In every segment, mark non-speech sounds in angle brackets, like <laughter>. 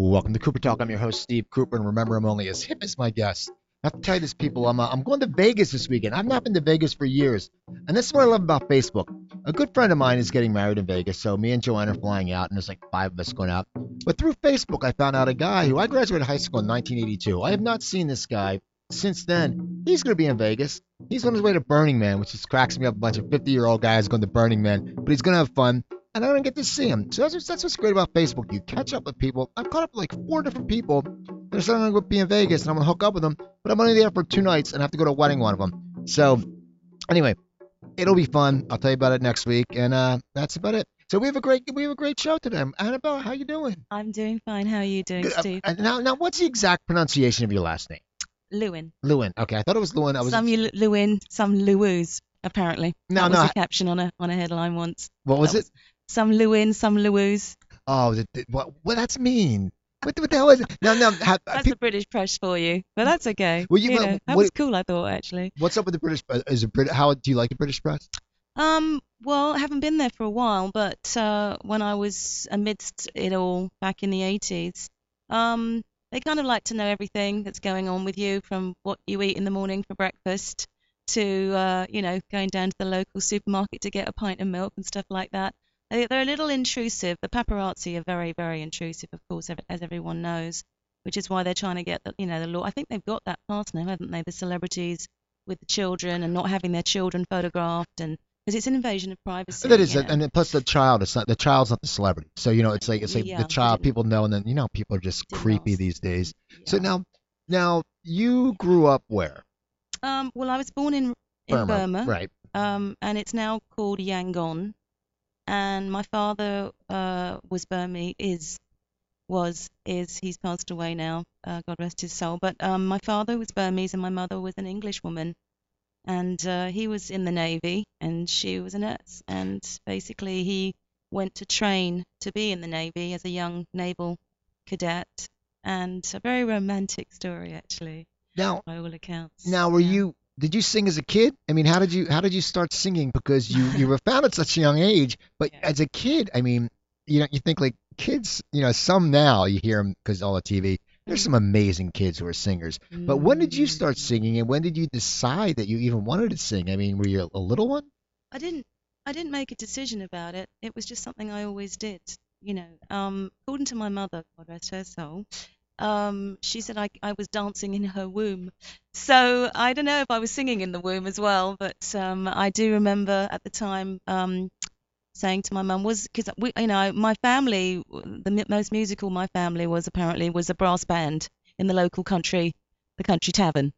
Welcome to Cooper Talk. I'm your host, Steve Cooper, and remember, I'm only as hip as my guest. I have to tell you this, people. I'm, uh, I'm going to Vegas this weekend. I've not been to Vegas for years. And this is what I love about Facebook. A good friend of mine is getting married in Vegas, so me and Joanne are flying out, and there's like five of us going out. But through Facebook, I found out a guy who I graduated high school in 1982. I have not seen this guy since then. He's going to be in Vegas. He's on his way to Burning Man, which just cracks me up. A bunch of 50 year old guys going to Burning Man, but he's going to have fun and I don't get to see them. So that's, what's- that's what's great about Facebook. You catch up with people. I've caught up with like four different people. They're saying I'm going to be in Vegas and I'm going to hook up with them, but I'm only there for two nights and I have to go to a wedding one of them. So anyway, it'll be fun. I'll tell you about it next week, and uh, that's about it. So we have a great we have a great show today. Annabelle, how you doing? I'm doing fine. How are you doing, Good. Uh, Steve? uh, now, now, what's the exact pronunciation of your last name? Lewin. Lewin. Okay, I thought it was Lewin. I was. Some you Lewin, some Lewis, apparently. No, that no, was I- a caption on a on a headline once. what was that it? Some Lewin, some Lewis. Oh, the, the, what? What that's mean? What, what the hell is it? Now, now, ha, <laughs> That's pe- the British press for you, but that's okay. Well, you- you well, know, that what- was cool. I thought actually. what's up with the British? Is it Brit? How do you like the British press? Um, well, I haven't been there for a while, but uh, when I was amidst it all back in the 80s, um, they kind of like to know everything that's going on with you, from what you eat in the morning for breakfast to, uh, you know, going down to the local supermarket to get a pint of milk and stuff like that. They, they're a little intrusive. The paparazzi are very, very intrusive, of course, as everyone knows, which is why they're trying to get the, you know, the law. I think they've got that pass now, haven't they? The celebrities with the children and not having their children photographed and because it's an invasion of privacy. that is, it, and plus the child. It's not the child's not the celebrity. So you know, it's like it's like Yeah, the child. People know, and then you know, people are just creepy these days. So now, now you grew up where? um, well, I was born in in Burma, right? um, and it's now called Yangon. And my father uh, was Burmese, is was is he's passed away now. Uh, God rest his soul. But um, my father was Burmese, and my mother was an English woman. And uh, he was in the navy, and she was a nurse. And basically, he went to train to be in the navy as a young naval cadet. And a very romantic story, actually, Now, by all accounts. now, were Yeah. you? Did you sing as a kid? I mean, how did you how did you start singing? Because you you were found at such a young age, but Yeah. as a kid, I mean, you know, you think like kids, you know, some now you hear them because all the TV. There's Mm. some amazing kids who are singers. But when did you Mm. start singing, and when did you decide that you even wanted to sing? I mean, were you a little one? I didn't I didn't make a decision about it. It was just something I always did. You know, um, according to my mother, God rest her soul, um, she said I, I was dancing in her womb. So I don't know if I was singing in the womb as well, but um, I do remember at the time um, saying to my mum was because we, you know, my family, the most musical my family was apparently was a brass band in the local country, the country tavern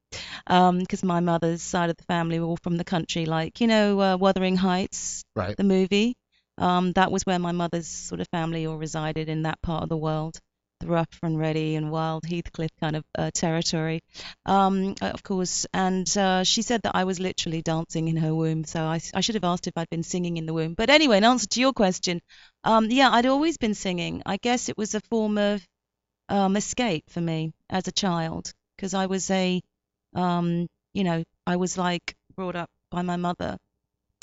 because my mother's side of the family were all from the country, like you know uh, Wuthering Heights, Right. the movie. Um, that was where my mother's sort of family all resided in that part of the world, the rough and ready and wild Heathcliff kind of uh, territory, um, uh, of course. And uh, she said that I was literally dancing in her womb, so I, I should have asked if I'd been singing in the womb. But anyway, in answer to your question, um, yeah, I'd always been singing. I guess it was a form of um, escape for me as a child because I was a um, you know, I was like brought up by my mother,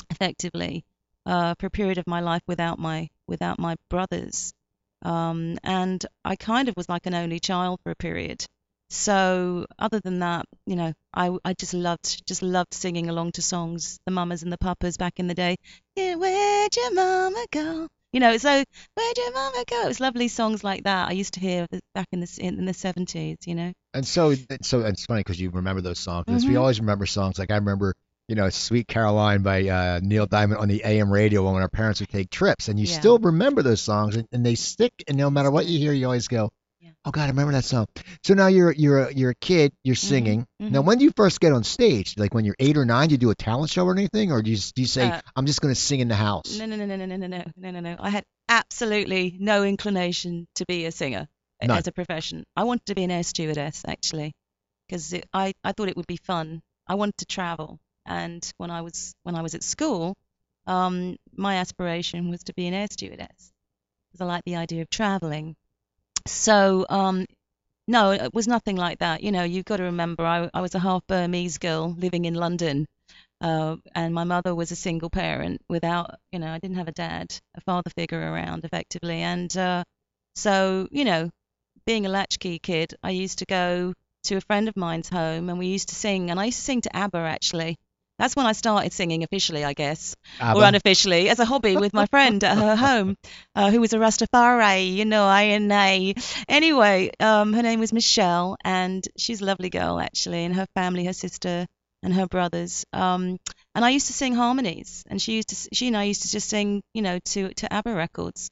effectively, uh, for a period of my life without my without my brothers, um, and I kind of was like an only child for a period. So other than that, you know, I I just loved just loved singing along to songs, the mamas and the papas back in the day. Yeah, where'd your mama go? You know, so where'd your mama go? It was lovely songs like that I used to hear back in the in the 70s. You know. And so, so it's funny because you remember those songs. Because We always remember songs. Like I remember, you know, "Sweet Caroline" by uh, Neil Diamond on the AM radio when our parents would take trips, and you Yeah. still remember those songs, and, and they stick. And no matter what you hear, you always go, Yeah. "Oh God, I remember that song." So now you're you're a, you're a kid. You're singing. Now, mhm. when do you first get on stage? Like when you're eight or nine, do you do a talent show or anything, or do you, do you say, Uh, "I'm just going to sing in the house"? No, no, no, no, no, no, no, no, no, no, no. I had absolutely no inclination to be a singer None. as a profession. I wanted to be an air stewardess actually, because I I thought it would be fun. I wanted to travel, and when I was when I was at school, um, my aspiration was to be an air stewardess because I like the idea of traveling. So um, no, it was nothing like that. You know, you've got to remember, I, I was a half Burmese girl living in London, uh, and my mother was a single parent without, you know, I didn't have a dad, a father figure around effectively, and uh, so, you know, being a latchkey kid, I used to go to a friend of mine's home and we used to sing, and I used to sing to ABBA actually. That's when I started singing officially, I guess, ABBA? or unofficially, as a hobby with my friend at her home, uh, who was a Rastafari, you know, I and A. Anyway, um, her name was Michelle, and she's a lovely girl actually, and her family, her sister and her brothers. Um, and I used to sing harmonies, and she used to, she and I used to just sing, you know, to to ABBA records.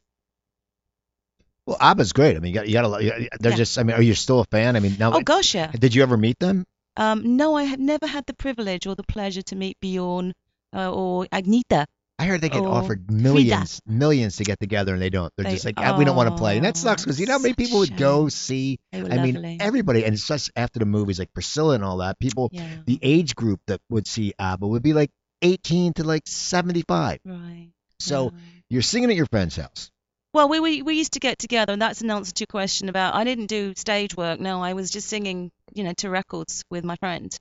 Well, ABBA's great. I mean, you got, you got a, they're Yeah. just. I mean, are you still a fan? I mean, now, Oh gosh, yeah. did you ever meet them? Um, no, I have never had the privilege or the pleasure to meet Bjorn uh, or Agneta. I heard they get Oh, offered millions, millions to get together, and they don't. They're They- just like, "Ah, we don't want to play, and that Oh, sucks because you know how many people would go see. I mean, lovely. everybody, and it's just after the movies like Priscilla and all that. People, yeah. the age group that would see ABBA would be like 18 to like 75. Right. So right. you're singing at your friend's house. Well, we, we we used to get together, and that's an answer to your question about. I didn't do stage work. No, I was just singing, you know, to records with my friend.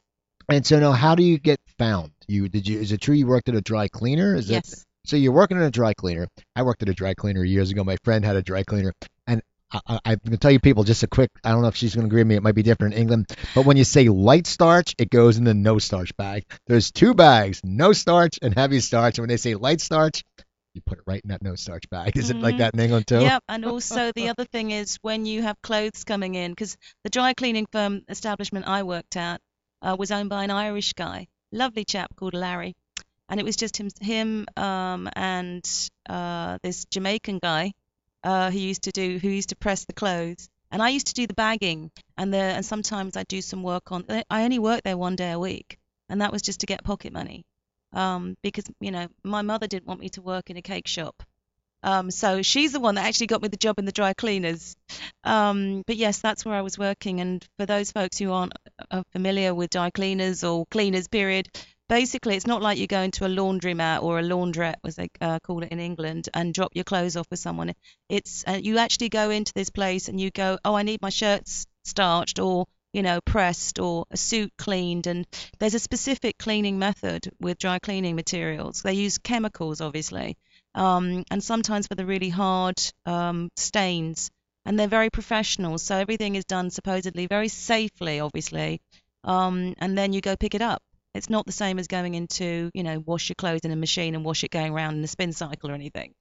And so now, how do you get found? You did you? Is it true you worked at a dry cleaner? Is it? yes. So you're working at a dry cleaner. I worked at a dry cleaner years ago. My friend had a dry cleaner, and I, I, I'm going to tell you people just a quick. I don't know if she's going to agree with me. It might be different in England, but when you say light starch, it goes in the no starch bag. There's two bags, no starch and heavy starch. And when they say light starch, you put it right in that no starch bag. <laughs> Is it like Mhm. that in England too? Yep, and <laughs> also the other thing is when you have clothes coming in, because the dry cleaning firm establishment I worked at uh, was owned by an Irish guy, lovely chap called Larry, and it was just him, him um, and uh, this Jamaican guy uh, who used to do, who used to press the clothes, and I used to do the bagging, and the, and sometimes I'd do some work on. I only worked there one day a week, and that was just to get pocket money, um, because you know my mother didn't want me to work in a cake shop. Um, so she's the one that actually got me the job in the dry cleaners. Um, but yes, that's where I was working. And for those folks who aren't uh, familiar with dry cleaners or cleaners, period, basically it's not like you go into a laundromat or a laundrette, as they uh, call it in England, and drop your clothes off with someone. It's uh, you actually go into this place and you go, oh, I need my shirts starched or you know pressed or a suit cleaned and there's a specific cleaning method with dry cleaning materials they use chemicals obviously um, and sometimes for the really hard um, stains. And they're very professional, so everything is done supposedly very safely, obviously. Um, and then you go pick it up. It's not the same as going into, you know, wash your clothes in a machine and wash it going around in a spin cycle or anything.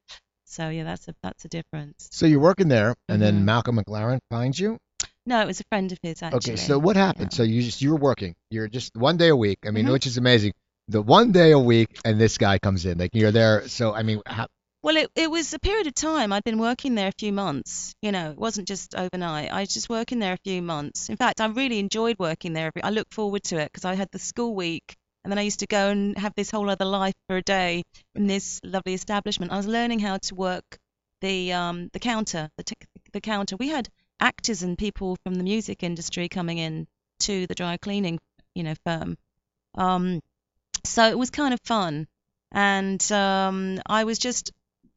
So yeah, that's a that's a difference. So you're working there, and then Mhm. Malcolm McLaren finds you. No, it was a friend of his actually. Okay, so what happened? Yeah. So you just you're working. You're just one day a week. I mean, Mhm. which is amazing. The one day a week, and this guy comes in. Like you're there. So I mean, how, Well, it, it was a period of time. I'd been working there a few months. You know, it wasn't just overnight. I was just working there a few months. In fact, I really enjoyed working there. Every, I look forward to it because I had the school week, and then I used to go and have this whole other life for a day in this lovely establishment. I was learning how to work the um, the counter, the t- the counter. We had actors and people from the music industry coming in to the dry cleaning, you know, firm. Um, so it was kind of fun, and um, I was just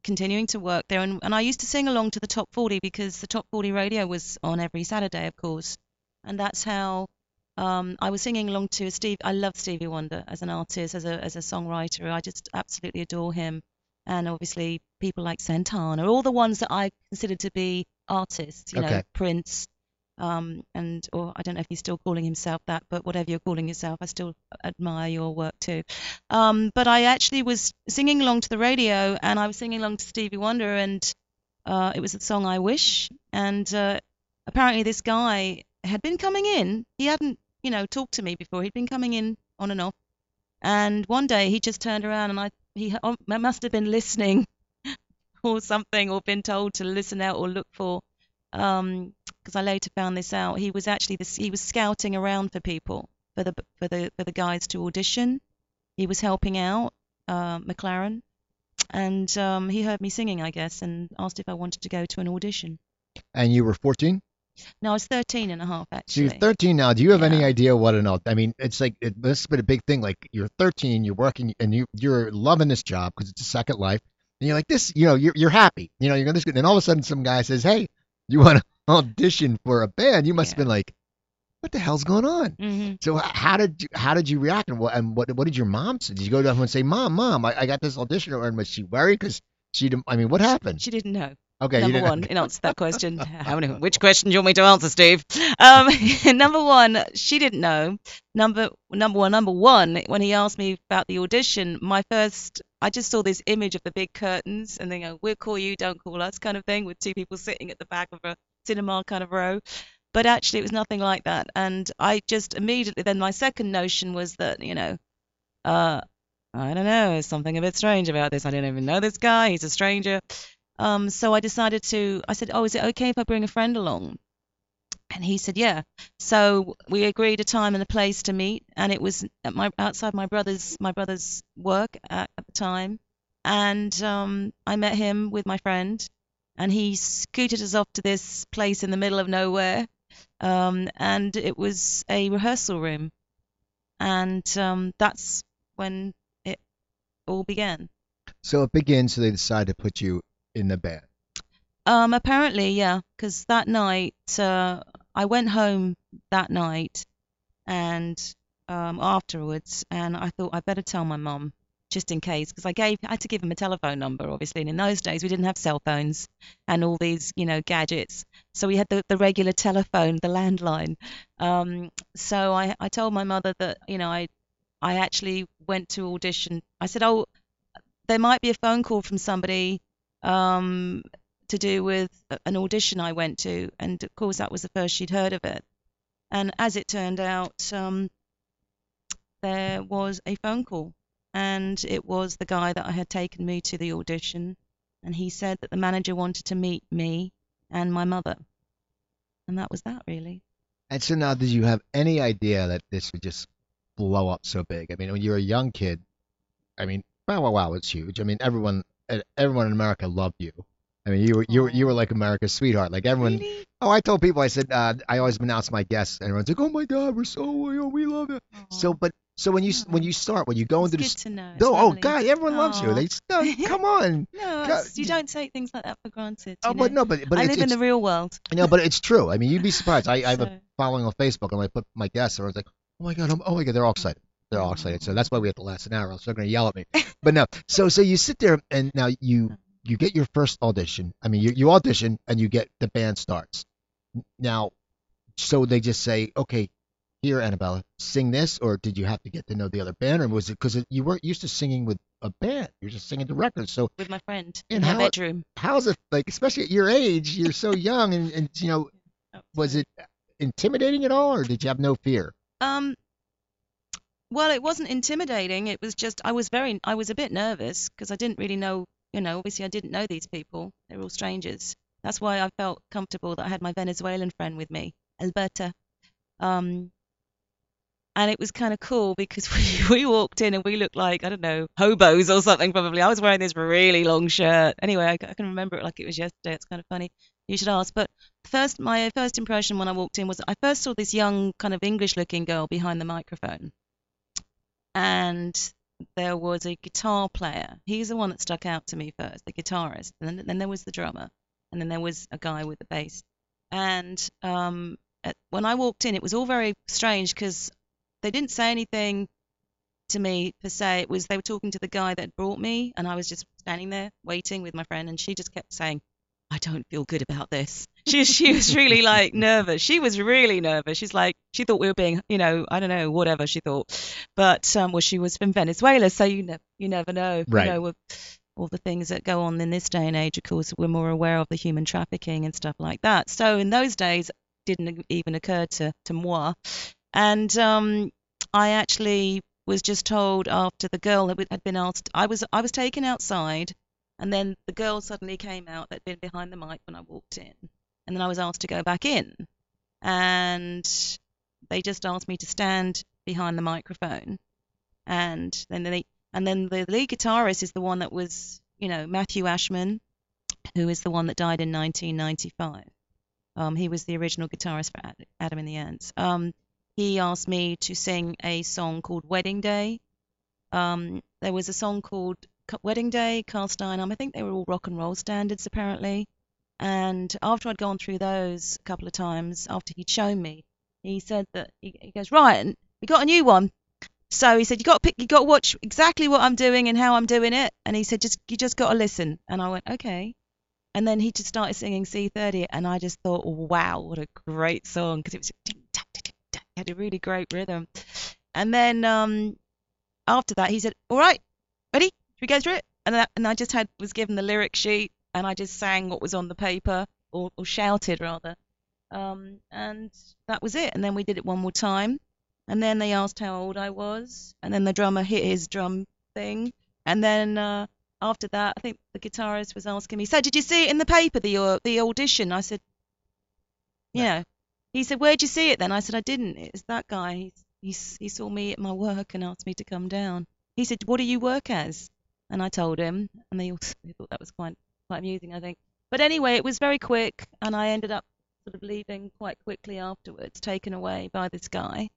continuing to work there. And, and I used to sing along to the top 40 because the top 40 radio was on every Saturday of course. And that's how um, I was singing along to Steve I love Stevie Wonder as an artist as a as a songwriter. I just absolutely adore him. And obviously people like Santana all the ones that I consider to be artists you know Prince um, and or I don't know if he's still calling himself that but whatever you're calling yourself I still admire your work too um, but I actually was singing along to the radio, and I was singing along to Stevie Wonder, and uh, it was the song "I Wish." And uh, apparently, this guy had been coming in. He hadn't, you know, talked to me before. He'd been coming in on and off. And one day, he just turned around, and I he um, must have been listening or something, or been told to listen out or look for. Um, because I later found this out. He was actually this. He was scouting around for people for the for the for the guys to audition he was helping out uh, McLaren, and um, he heard me singing, I guess, and asked if I wanted to go to an audition. and you were 14. No, I was 13 and a half So actually. you're 13 now. Do you have any idea what an? I mean, it's like it, this has been a big thing. Like you're 13, you're working, and you you're loving this job because it's a second life, and you're like this. You know, you're you're happy. You know, you're gonna. And all of a sudden, some guy says, "Hey, you want to <laughs> audition for a band?" You must have been like, "What the hell's going on?" hmm So how did you, how did you react and what and what what did your mom say? Did you go to her and say, "Mom, mom, I, I got this audition," or was she worried because She didn't. I mean, what happened? She didn't know. Okay, number one, in answer to that question, <laughs> how many? Which question do you want me to answer, Steve? Um, <laughs> number one, she didn't know. Number number one, number one, when he asked me about the audition, my first, I just saw this image of the big curtains, and they go, "We'll call you, don't call us," kind of thing, with two people sitting at the back of a cinema kind of row. But actually, it was nothing like that, and I just immediately then my second notion was that you know, uh, I don't know, there's something a bit strange about this. I don't even know this guy. He's a stranger. Um, so I decided to, I said, oh, is it okay if I bring a friend along? And he said, yeah. So we agreed a time and a place to meet, and it was at my outside my brother's my brother's work at, at the time. And um, I met him with my friend, and he scooted us off to this place in the middle of nowhere, um, and it was a rehearsal room, and um, that's when it all began. So it begins. So they decide to put you in the band. Um, apparently, yeah, because that night, uh, I went home that night and um, afterwards, and I thought I'd better tell my mum just in case, because I gave I had to give him a telephone number, obviously, and in those days we didn't have cell phones and all these, you know, gadgets. So we had the, the regular telephone, the landline. Um, so I, I told my mother that, you know, I I actually went to audition. I said, oh, there might be a phone call from somebody um, to do with an audition I went to, and of course that was the first she'd heard of it. And as it turned out, um, there was a phone call, and it was the guy that I had taken me to the audition, and he said that the manager wanted to meet me and my mother, and that was that really. And so now, did you have any idea that this would just blow up so big? I mean, when you were a young kid, I mean, wow, wow, wow, it's huge. I mean, everyone, everyone in America loved you. I mean, you were you were you were like America's sweetheart. Like everyone. Really? Oh, I told people. I said uh, I always announce my guests, and everyone's like, "Oh my God, we're so we love it." So, but so when you when you start when you go It's into to know. it's no, oh. God, everyone loves you. They no, come on. <laughs> No, God, you don't take things like that for granted. Oh, you but know? no, but but I it's, live in the real world. no, but it's true. I mean, you'd be surprised. I, I have a <laughs> following on Facebook, and I put my guests, and everyone's like, "Oh my God, I'm, oh my God," they're all excited. They're all excited. So that's why we have to last an hour, else they're gonna yell at me. <laughs> But no, so so you sit there, and now you you get your first audition. I mean, you you audition, and you get the band starts. Now, so they just say, okay, here, Annabella, sing this, or did you have to get to know the other band, or was it because you weren't used to singing with a band? You're just singing the records. So with my friend in my how- bedroom. how's it like, especially at your age? You're so young, and, and you know, <laughs> was it intimidating at all, or did you have no fear? Um. Well, it wasn't intimidating. It was just I was very I was a bit nervous because I didn't really know. You know, obviously I didn't know these people. They're all strangers. That's why I felt comfortable that I had my Venezuelan friend with me, Alberta. Um. And it was kind of cool because <laughs> we, we walked in and we looked like, I don't know, hobos or something probably. I was wearing this really long shirt. Anyway, I, I can remember it like it was yesterday. It's kind of funny. You should ask. But first, my first impression when I walked in was I first saw this young, kind of English looking girl behind the microphone. And there was a guitar player. He's the one that stuck out to me first, the guitarist. And then, then there was the drummer. And then there was a guy with the bass. And um, at, when I walked in, it was all very strange because they didn't say anything to me per se. It was they were talking to the guy that brought me, and I was just standing there waiting with my friend, and she just kept saying, "I don't feel good about this." She she was really like <laughs> nervous. She was really nervous. She's like she thought we were being, you know, I don't know, whatever she thought, but um, well, she was from Venezuela, so you never you never know, Right. you know, with all the things that go on in this day and age. Of course, we're more aware of the human trafficking and stuff like that. So in those days, it didn't even occur to to moi, and um, I actually was just told after the girl had had been asked. I was I was taken outside, and then the girl suddenly came out that'd been behind the mic when I walked in, and then I was asked to go back in, and they just asked me to stand behind the microphone, and then they and then the lead guitarist is the one that was you know Matthew Ashman, who is the one that died in 1995. Um, he was the original guitarist for Adam and the Ants. Um, he asked me to sing a song called Wedding Day. Um, there was a song called Wedding Day, Cast Iron. I think they were all rock and roll standards apparently. And after I'd gone through those a couple of times, after he'd shown me, he said that he, he goes right, we got a new one. So he said, you got to pick, you got to watch exactly what I'm doing and how I'm doing it. And he said, just you just got to listen. And I went, okay. And then he just started singing C30, and I just thought, wow, what a great song because it was it had a really great rhythm. And then um, after that, he said, all right, ready? Should we go through it? And that, and I just had was given the lyric sheet, and I just sang what was on the paper, or, or shouted rather. Um, and that was it. And then we did it one more time. And then they asked how old I was. And then the drummer hit his drum thing. And then uh, after that, I think the guitarist was asking me, "So did you see it in the paper, the uh, the audition?" I said, "Yeah." He said, "Where'd you see it then?" I said, "I didn't. It's that guy. He's, he's, he saw me at my work and asked me to come down." He said, "What do you work as?" And I told him, and they, also, thought that was quite quite amusing, I think. But anyway, it was very quick, and I ended up sort of leaving quite quickly afterwards, taken away by this guy.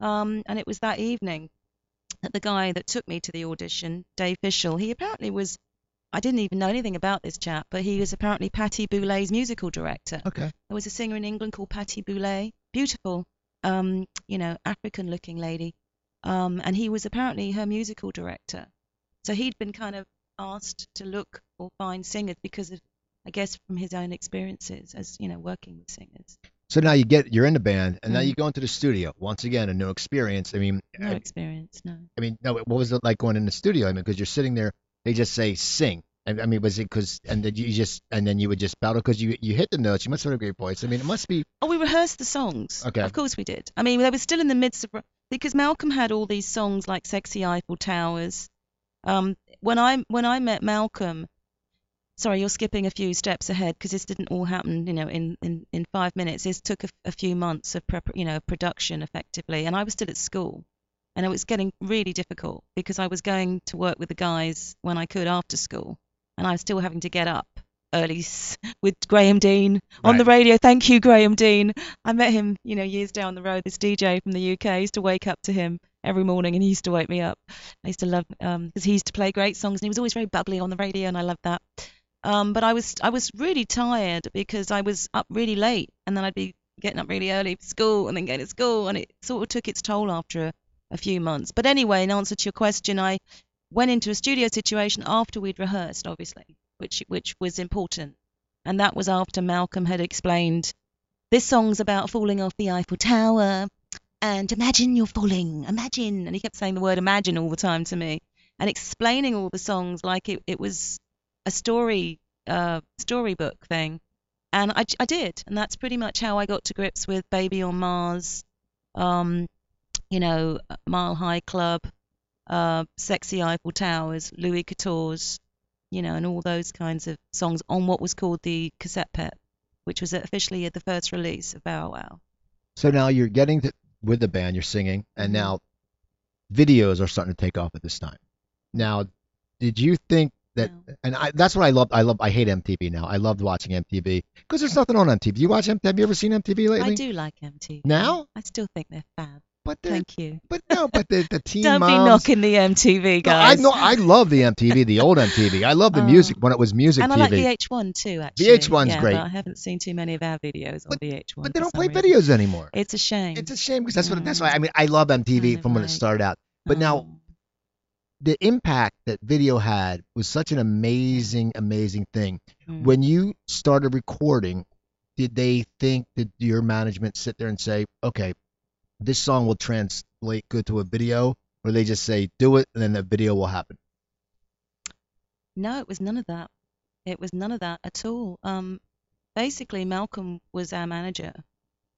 Um, and it was that evening that the guy that took me to the audition, Dave Fishel, he apparently was. I didn't even know anything about this chap, but he was apparently Patti Boulaye musical director. Okay. There was a singer in England called Patti Boulaye, beautiful, um, you know, African-looking lady, um, and he was apparently her musical director. So he'd been kind of asked to look or find singers because of, I guess, from his own experiences as you know, working with singers. So now you get you're in the band, and now Mm. you go into the studio. Once again, a new experience. I mean, No I, experience, no. I mean, no. What was it like going in the studio? I mean, because you're sitting there, they just say sing. I I mean, was it because and then you just and then you would just battle because you you hit the notes. You must have a great voice. I mean, it must be Oh, we rehearsed the songs. Okay. Of course we did. I mean, they were still in the midst of because Malcolm had all these songs like "Sexy Eiffel Towers." Um, when I when I met Malcolm, sorry, you're skipping a few steps ahead because this didn't all happen, you know, in in, in five minutes. This took a, a few months of prep, you know, production effectively, and I was still at school, and it was getting really difficult because I was going to work with the guys when I could after school, and I was still having to get up early <laughs> with Graham Dene on the radio. Thank you, Graham Dene. I met him, you know, years down the road. This DJ from the UK. I used to wake up to him every morning, and he used to wake me up. I used to love because he used to play great songs, and he was always very bubbly on the radio, and I loved that. Um, but I was I was really tired because I was up really late, and then I'd be getting up really early for school, and then going to school, and it sort of took its toll after a, a few months. But anyway, in answer to your question, I went into a studio situation after we'd rehearsed, obviously, which which was important, and that was after Malcolm had explained this song's about falling off the Eiffel Tower, and imagine you're falling, imagine, and he kept saying the word imagine all the time to me, and explaining all the songs like it, it was a story uh, storybook thing, and I, I did, and that's pretty much how I got to grips with Baby on Mars, um, you know, Mile High Club, uh, Sexy Eiffel Towers, Louis Quatorze, you know, and all those kinds of songs on what was called the cassette pet, which was officially the first release of Bow Wow. so now you're getting to, with the band, you're singing, and Mhm. now videos are starting to take off at this time. Now, did you think that? No. And I, that's what I love. I love. I hate MTV now. I loved watching MTV because there's nothing on MTV. You watch MTV? Have you ever seen MTV lately? I do like MTV. Now? I still think they're fab. But Thank you. but no, but the the teen Don't moms. be knocking the MTV No, I know. I love the MTV, the old MTV. I love the Oh. music when it was music and I TV. like VH1 too, actually. VH1's yeah, great. I haven't seen too many of our videos on VH1. but they don't play reason. videos anymore. It's a shame. It's a shame because that's what. That's why. I mean, I love MTV from when it started out. But now Oh. the impact that video had was such an amazing, amazing thing. Mm. When you started recording, did they think that your management sit there and say, okay, this song will translate good to a video, or they just say, do it, and then the video will happen? No, it was none of that. It was none of that at all. Um, basically, Malcolm was our manager,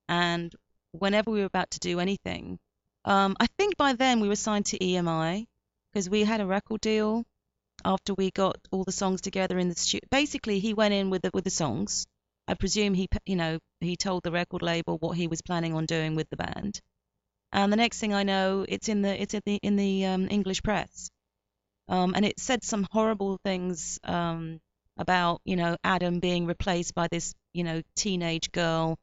and whenever we were about to do anything, um, I think by then we were signed to EMI because we had a record deal after we got all the songs together in the studio. Basically, he went in with the, with the songs. I presume he, you know, he told the record label what he was planning on doing with the band, and the next thing I know, it's in the it's in the in the um, English press um, and it said some horrible things um, about you know Adam being replaced by this you know teenage girl.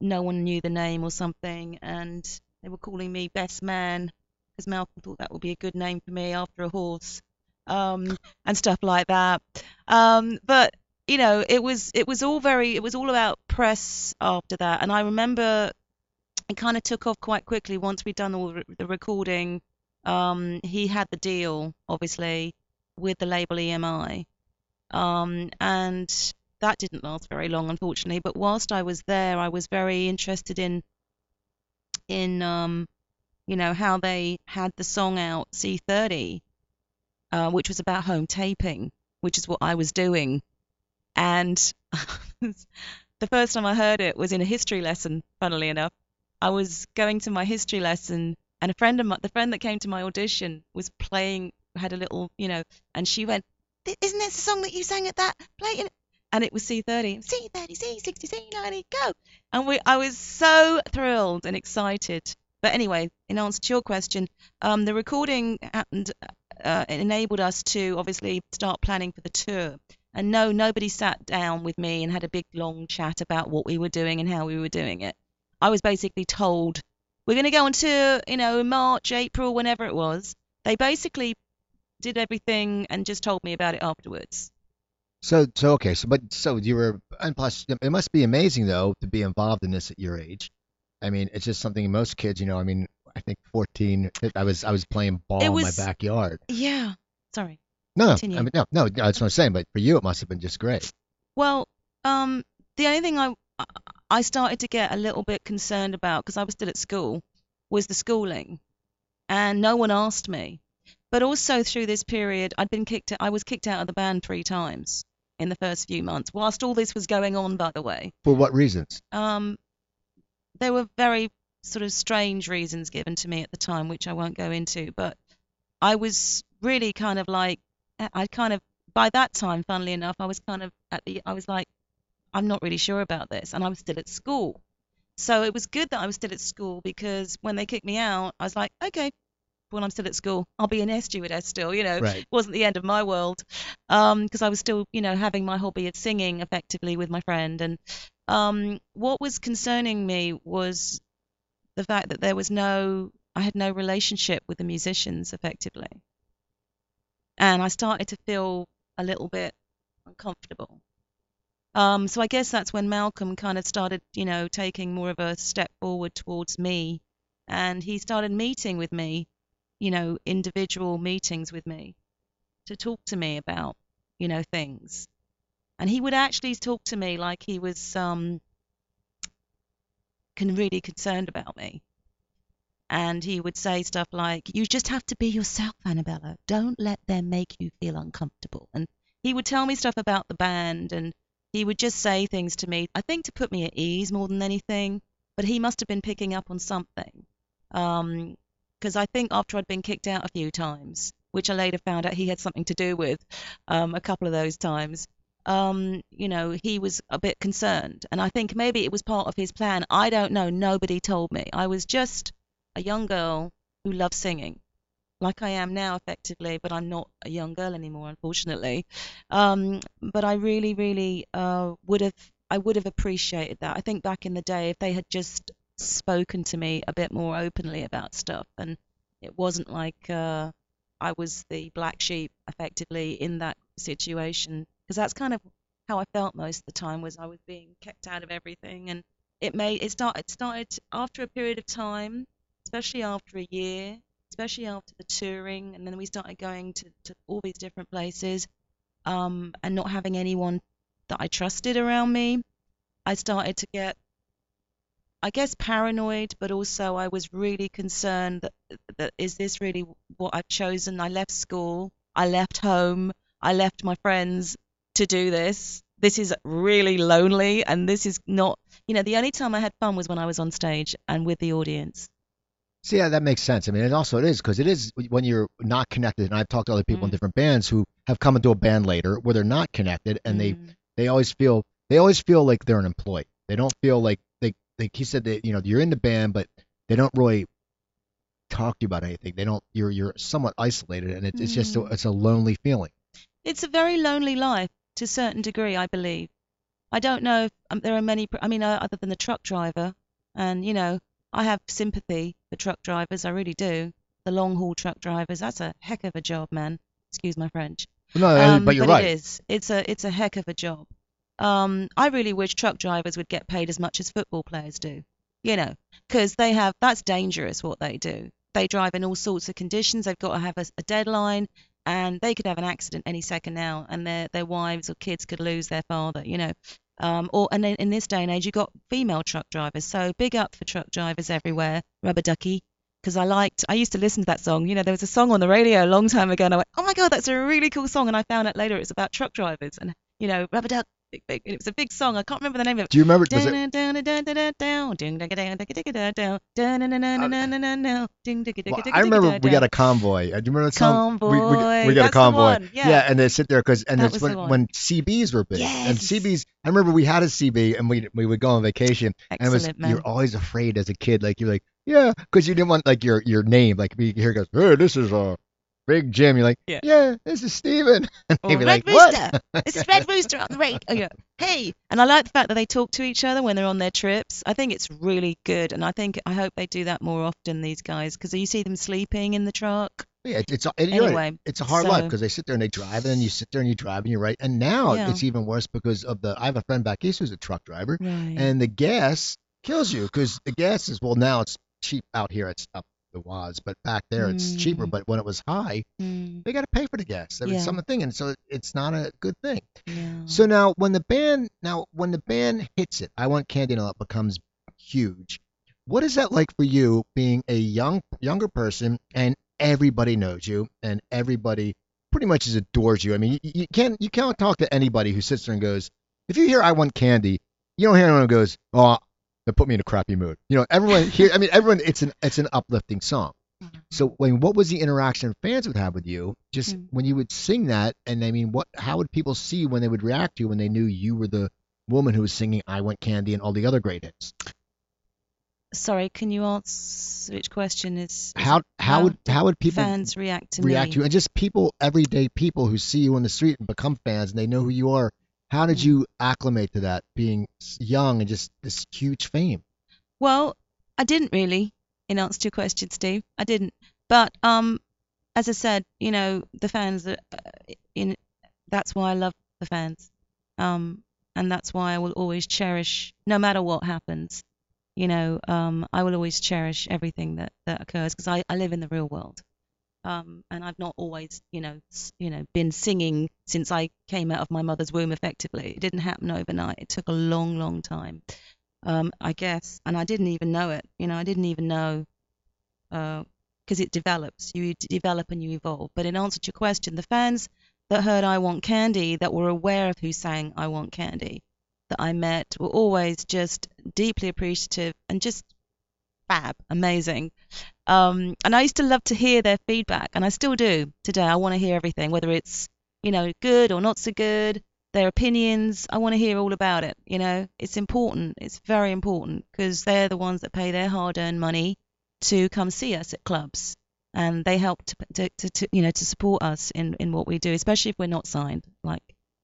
No one knew the name or something, and they were calling me best man because Malcolm thought that would be a good name for me after a horse, um, and stuff like that. Um, but you know, it was it was all very it was all about press after that, and I remember it kind of took off quite quickly once we'd done all the the recording um, he had the deal, obviously, with the label EMI, um, and that didn't last very long, unfortunately. But whilst I was there, I was very interested in in um, you know how they had the song out C30, uh, which was about home taping, which is what I was doing, and <laughs> the first time I heard it was in a history lesson. Funnily enough, I was going to my history lesson, and a friend of mine, the friend that came to my audition, was playing, had a little, you know, and she went, "Isn't this the song that you sang at that? Play. And it was C30, C30, C60, C90, go. And we, I was so thrilled and excited. But anyway, in answer to your question, um, the recording happened, uh, enabled us to obviously start planning for the tour. And no, nobody sat down with me and had a big long chat about what we were doing and how we were doing it. I was basically told we're going to go on tour, you know, in March, April, whenever it was. They basically did everything and just told me about it afterwards. So, so okay, so but so you were, and plus it must be amazing though to be involved in this at your age. I mean, it's just something most kids, you know. I mean, I think 14, I was I was playing ball It in my backyard. Yeah. Sorry. No, no, Continue. I mean, no, no, that's what I'm saying. But for you, it must have been just great. Well, um, the only thing I I started to get a little bit concerned about because I was still at school was the schooling, and no one asked me. But also through this period, I'd been kicked. I was kicked out of the band three times in the first few months. Whilst all this was going on, by the way, For what reasons? um, there were very sort of strange reasons given to me at the time, which I won't go into. But I was really kind of like, I kind of by that time, funnily enough, I was kind of at the, I was like, I'm not really sure about this, and I was still at school. So it was good that I was still at school because when they kicked me out, I was like, okay, when I'm still at school, I'll be an air stewardess still, you know Right. it wasn't the end of my world because I was still, you know, having my hobby of singing effectively with my friend. And um, what was concerning me was the fact that there was no, I had no relationship with the musicians effectively. And I started to feel a little bit uncomfortable. Um, so I guess that's when Malcolm kind of started, you know, taking more of a step forward towards me. And he started meeting with me, you know, individual meetings with me to talk to me about, you know, things. And he would actually talk to me like he was um can really concerned about me. And he would say stuff like, You just have to be yourself, Annabella. Don't let them make you feel uncomfortable. And he would tell me stuff about the band and he would just say things to me, I think to put me at ease more than anything, but he must have been picking up on something. Um, because I think after I'd been kicked out a few times, which I later found out he had something to do with um, a couple of those times, um, you know, he was a bit concerned. And I think maybe it was part of his plan. I don't know. Nobody told me. I was just a young girl who loved singing, like I am now, effectively, but I'm not a young girl anymore, unfortunately. Um, but I really, really uh, would have. I would have appreciated that. I think back in the day, if they had just spoken to me a bit more openly about stuff, and it wasn't like uh, I was the black sheep, effectively, in that situation, because that's kind of how I felt most of the time. Was I was being kept out of everything, and it made it start. It started after a period of time, especially after a year, especially after the touring, and then we started going to, to all these different places, um, and not having anyone that I trusted around me. I started to get I guess paranoid, but also I was really concerned that, that is this really what I've chosen? I left school, I left home, I left my friends to do this. This is really lonely, and this is not, you know, the only time I had fun was when I was on stage and with the audience. So yeah, that makes sense. I mean, it also it is because it is when you're not connected. And I've talked to other people in Mm. different bands who have come into a band later where they're not connected, and they Mm. they always feel they always feel like they're an employee. They don't feel like they like he said that you know you're in the band, but they don't really talk to you about anything. They don't. You're you're somewhat isolated, and it, it's just a, Mm. it's a lonely feeling. It's a very lonely life to a certain degree, I believe. I don't know if um, there are many, I mean, uh, other than the truck driver, and you know, I have sympathy for truck drivers, I really do. The long haul truck drivers, that's a heck of a job, man. Excuse my French. No, Um, but you're but right. it is. It's a it's a heck of a job. Um, I really wish truck drivers would get paid as much as football players do. You know, because they have that's dangerous what they do. they drive in all sorts of conditions. They've got to have a, a deadline, and they could have an accident any second now, and their their wives or kids could lose their father. You know, um, or and in, in this day and age, you've got female truck drivers. So big up for truck drivers everywhere. Rubber ducky. Because I liked, I used to listen to that song. You know, there was a song on the radio a long time ago, and I went, "Oh my God, that's a really cool song!" And I found out later it's about truck drivers, and you know, rubber duck, big, big. It was a big song. I can't remember the name of it. Do you remember? Was it, I well, I remember we got a convoy. Uh, Do you remember that song? We, we, we got a that's the convoy. one, yeah. and they sit there because and That it's when, when CBs were big. And CBs, I remember we had a CB and we we would go on vacation. and it was Excellent, man. you're always afraid as a kid, like you're like yeah, because you didn't want like your your name, like hear goes, hey, this is uh, Big Jim. You're like Yeah. yeah, this is Steven. <laughs> And Or they'd be Red like what? Rooster. <laughs> This is Red Rooster on the radio. Oh, yeah. Hey, and I like the fact that they talk to each other when they're on their trips. I think it's really good, and I think I hope they do that more often. These guys, because you see them sleeping in the truck. Yeah, it's it's and you're right. Anyway, it's a hard life because they sit there and they drive, and then you sit there and you drive and you're right. And now Yeah. it's even worse because of the. I have a friend back east who's a truck driver, Right. and the gas kills you because the gas is well now it's cheap out here. It's up the was, but back there it's cheaper. Mm. But when it was high, Mm, they got to pay for the gas. I mean, Yeah. something, and so it's not a good thing. So now when the band now when the band hits it, I want Candy and it becomes huge. What is that like for you being a young younger person and everybody knows you and everybody pretty much just adores you? I mean, you, you can't you can't talk to anybody who sits there and goes, if you hear I want candy, you don't hear anyone who goes, oh, that put me in a crappy mood. You know, everyone here. I mean, everyone. It's an it's an uplifting song. So, when what was the interaction fans would have with you? Just Mm. when you would sing that, and I mean, what? How would people see when they would react to you when they knew you were the woman who was singing "I Want Candy" and all the other great hits? Sorry, can you answer which question is? is How how would how would people fans react to react me? to you? And just people, everyday people who see you on the street and become fans, and they know who you are. How did you acclimate to that, being young and just this huge fame? Well, I didn't really, in answer to your question, Steve. I didn't. But um, as I said, you know, the fans uh, in. That's why I love the fans. Um, and that's why I will always cherish, no matter what happens. You know, um, I will always cherish everything that that occurs because I, I live in the real world. Um, and I've not always, you know, you know, been singing since I came out of my mother's womb. Effectively, it didn't happen overnight. It took a long, long time um, I guess, and I didn't even know it. You know, I didn't even know because it develops. You develop and you evolve. But in answer to your question, the fans that heard "I Want Candy," that were aware of who sang "I Want Candy," that I met, were always just deeply appreciative and just fab, amazing. Um, and I used to love to hear their feedback, and I still do today. I want to hear everything, whether it's you know good or not so good their opinions. I want to hear all about it. You know, it's important. It's very important because they're the ones that pay their hard-earned money to come see us at clubs, and they help to, to, to, to you know to support us in in what we do, especially if we're not signed. Like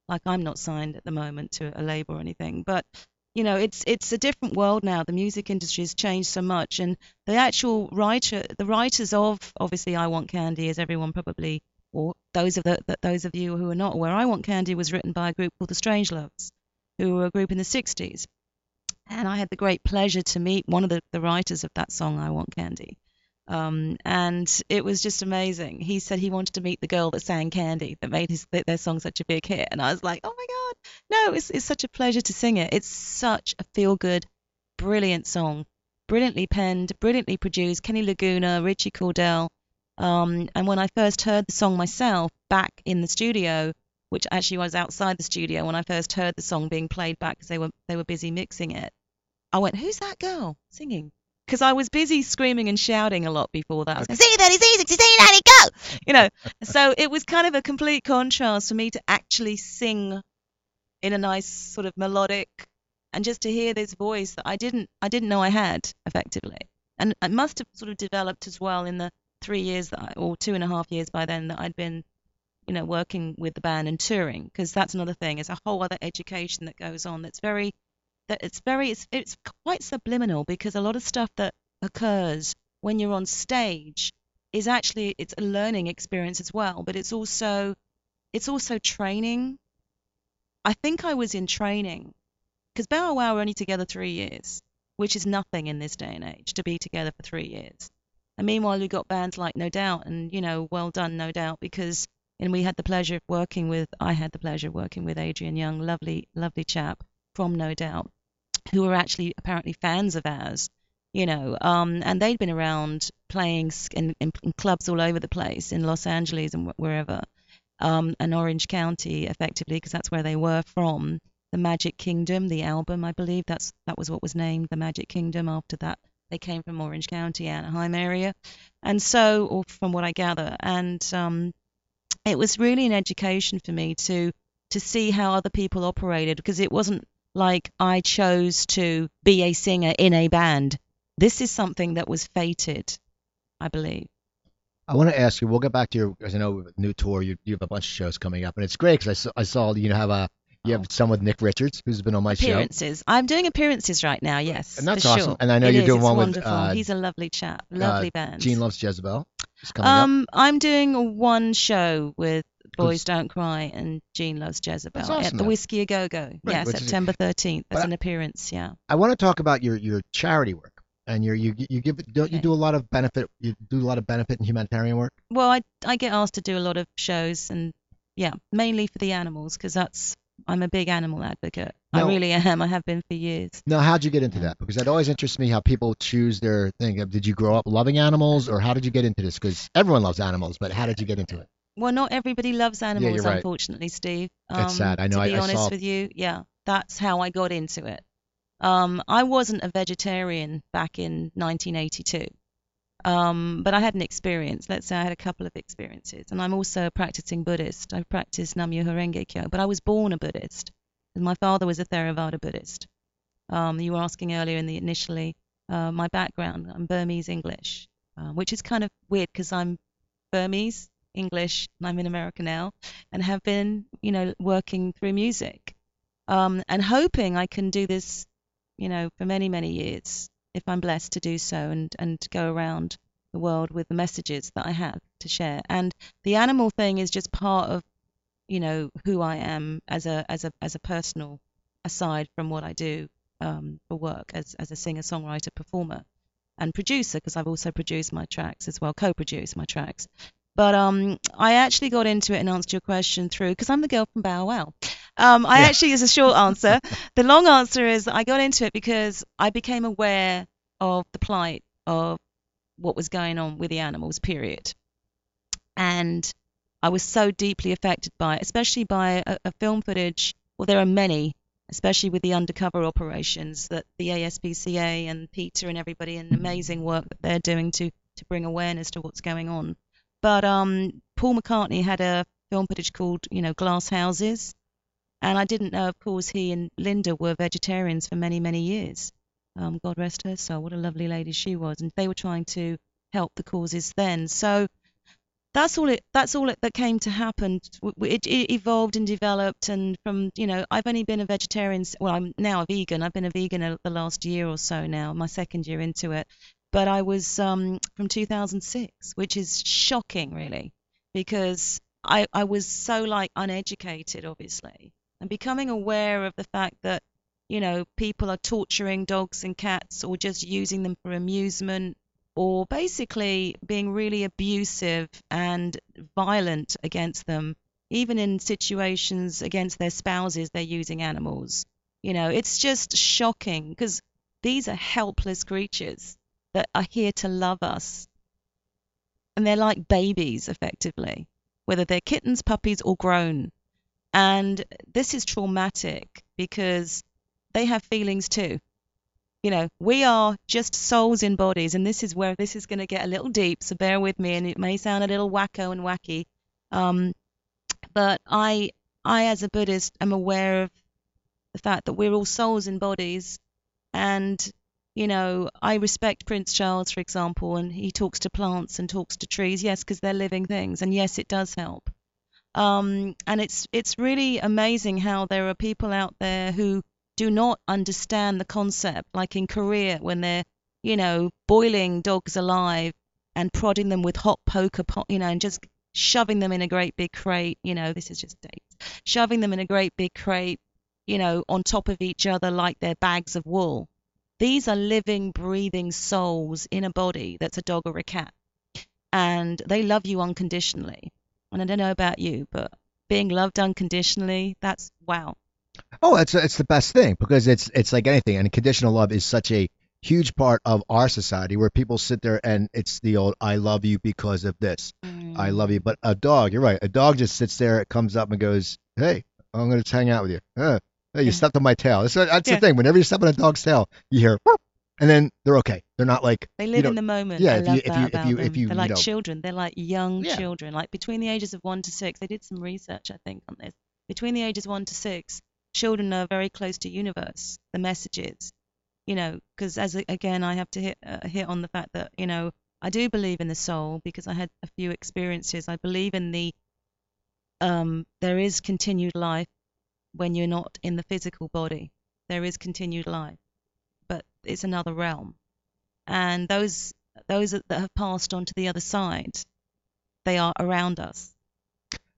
like I'm not signed at the moment to a label or anything, but you know it's it's a different world now. The music industry has changed so much, and the actual writer, the writers of obviously I Want Candy, as everyone probably or those of the, those of you who are not aware, I Want Candy was written by a group called the Strangeloves, who were a group in the 60s. And I had the great pleasure to meet one of the, the writers of that song, I Want Candy. Um, and it was just amazing. He said he wanted to meet the girl that sang Candy, that made his their song such a big hit. And I was like, oh my God, no, it's, it's such a pleasure to sing it. It's such a feel good, brilliant song. Brilliantly penned, brilliantly produced. Kenny Laguna, Ritchie Cordell, um, and when I first heard the song myself back in the studio, which actually was outside the studio when I first heard the song being played back because they were they were busy mixing it, I went, "Who's that girl singing?" Because I was busy screaming and shouting a lot before that. I "See that is easy, see that it go," you know. So it was kind of a complete contrast for me to actually sing in a nice sort of melodic, and just to hear this voice that I didn't I didn't know I had effectively, and it must have sort of developed as well in the three years that I, or two and a half years by then that I'd been, you know, working with the band and touring because that's another thing. It's a whole other education that goes on. That's very, that it's very, it's it's quite subliminal because a lot of stuff that occurs when you're on stage is actually it's a learning experience as well, but it's also, it's also training. I think I was in training because Bow Wow were only together three years, which is nothing in this day and age to be together for three years And meanwhile, we got bands like No Doubt, and you know, well done, No Doubt, because and we had the pleasure of working with. I had the pleasure of working with Adrian Young, lovely, lovely chap from No Doubt, who were actually apparently fans of ours, you know, um, and they'd been around playing in, in, in, clubs all over the place in Los Angeles and wherever, um, and Orange County, effectively, because that's where they were from. The Magic Kingdom, the album, I believe that's that was what was named the Magic Kingdom after that they came from Orange County, Anaheim area, and so, or from what I gather, and um, it was really an education for me to to see how other people operated because it wasn't like I chose to be a singer in a band. This is something that was fated, I believe. I want to ask you. We'll get back to your, as I know, new tour. You, you have a bunch of shows coming up, and it's great because I saw, I saw you have a you have some with Nick Richards, who's been on my show. appearances. show. I'm doing appearances right now. Yes, and that's awesome. Sure. And I know it you're is. doing one wonderful. with. Uh, He's a lovely chap. Lovely uh, band. Gene loves Jezebel. Um, I'm doing one show with Boys Don't Cry and Gene Loves Jezebel awesome, at the Whiskey A Go Go. Right, yeah, September 13th. That's an appearance. Yeah. I want to talk about your your charity work and your you you give don't you do a lot of benefit you do a lot of benefit and humanitarian work. Well, I I get asked to do a lot of shows and yeah, mainly for the animals because that's I'm a big animal advocate. No. I really <laughs> am. I have been for years. Now, how'd you get into that? Because that always interests me how people choose their thing. Did you grow up loving animals, or how did you get into this? Because everyone loves animals, but how did you get into it? Well, not everybody loves animals, you're right. unfortunately, Steve. Um, sad. I know, To be I- I honest saw- with you, yeah, that's how I got into it. Um, I wasn't a vegetarian back in 1982, um, but I had an experience. Let's say I had a couple of experiences, and I'm also a practicing Buddhist. I practice Nam Myoho Renge Kyo, but I was born a Buddhist. My father was a Theravada Buddhist. Um, you were asking earlier in the initially uh, my background. I'm Burmese English, uh, which is kind of weird because I'm Burmese English and I'm in America now and have been, you know, working through music um, and hoping I can do this, you know, for many, many years if I'm blessed to do so and, and go around the world with the messages that I have to share. And the animal thing is just part of, you know, who I am as a as a as a personal aside from what I do um, for work as as a singer, songwriter, performer, and producer because I've also produced my tracks as well, co-produced my tracks. But um, I actually got into it and answered your question through because I'm the girl from Bow Wow. Um, I Yeah. actually is a short answer. the long answer is I got into it because I became aware of the plight of what was going on with the animals. Period. And I was so deeply affected by it, especially by a, a film footage. Well, there are many, especially with the undercover operations that the ASPCA and PETA and everybody and amazing work that they're doing to to bring awareness to what's going on. But um, Paul McCartney had a film footage called, you know, Glass Houses, and I didn't know, of course, he and Linda were vegetarians for many, many years. Um, God rest her soul. What a lovely lady she was, and they were trying to help the causes then. So that's all it. That's all it, that came to happen. It, it evolved and developed, and from you know, I've only been a vegetarian. Well, I'm now a vegan. I've been a vegan the last year or so now. My second year into it, but I was um, from 2006, which is shocking, really, because I I was so like uneducated, obviously, and becoming aware of the fact that you know people are torturing dogs and cats or just using them for amusement or basically being really abusive and violent against them, even in situations against their spouses, they're using animals. You know, it's just shocking because these are helpless creatures that are here to love us. And they're like babies, effectively, whether they're kittens, puppies, or grown. And this is traumatic because they have feelings too you know, we are just souls in bodies, and this is where this is going to get a little deep. So bear with me, and it may sound a little wacko and wacky, um, but I, I as a Buddhist, am aware of the fact that we're all souls in bodies, and you know, I respect Prince Charles, for example, and he talks to plants and talks to trees, yes, because they're living things, and yes, it does help. Um, and it's it's really amazing how there are people out there who do not understand the concept, like in Korea when they're, you know, boiling dogs alive and prodding them with hot poker pot, you know, and just shoving them in a great big crate, you know, this is just dates, shoving them in a great big crate, you know, on top of each other like they're bags of wool. These are living, breathing souls in a body that's a dog or a cat. And they love you unconditionally. And I don't know about you, but being loved unconditionally, that's wow. Oh, it's it's the best thing because it's it's like anything, and conditional love is such a huge part of our society where people sit there and it's the old "I love you because of this," "I love you." But a dog, you're right, a dog just sits there, it comes up and goes, "Hey, I'm gonna just hang out with you." Uh, hey, you Yeah. stepped on my tail. That's, that's Yeah. the thing. Whenever you step on a dog's tail, you hear, "Whoop," and then they're okay. They're not like They you live know, in the moment. yeah, I if love you- if that you- if you- them. if you, They're you like know- children. They're like young Yeah. children, like between the ages of one to six. They did some research, I think, on this. Between the ages one to six, children are very close to universe. The messages, you know, because as again, I have to hit uh, hit on the fact that you know I do believe in the soul because I had a few experiences. I believe in the um, there is continued life when you're not in the physical body. There is continued life, it's another realm. And those those that have passed on to the other side, they are around us.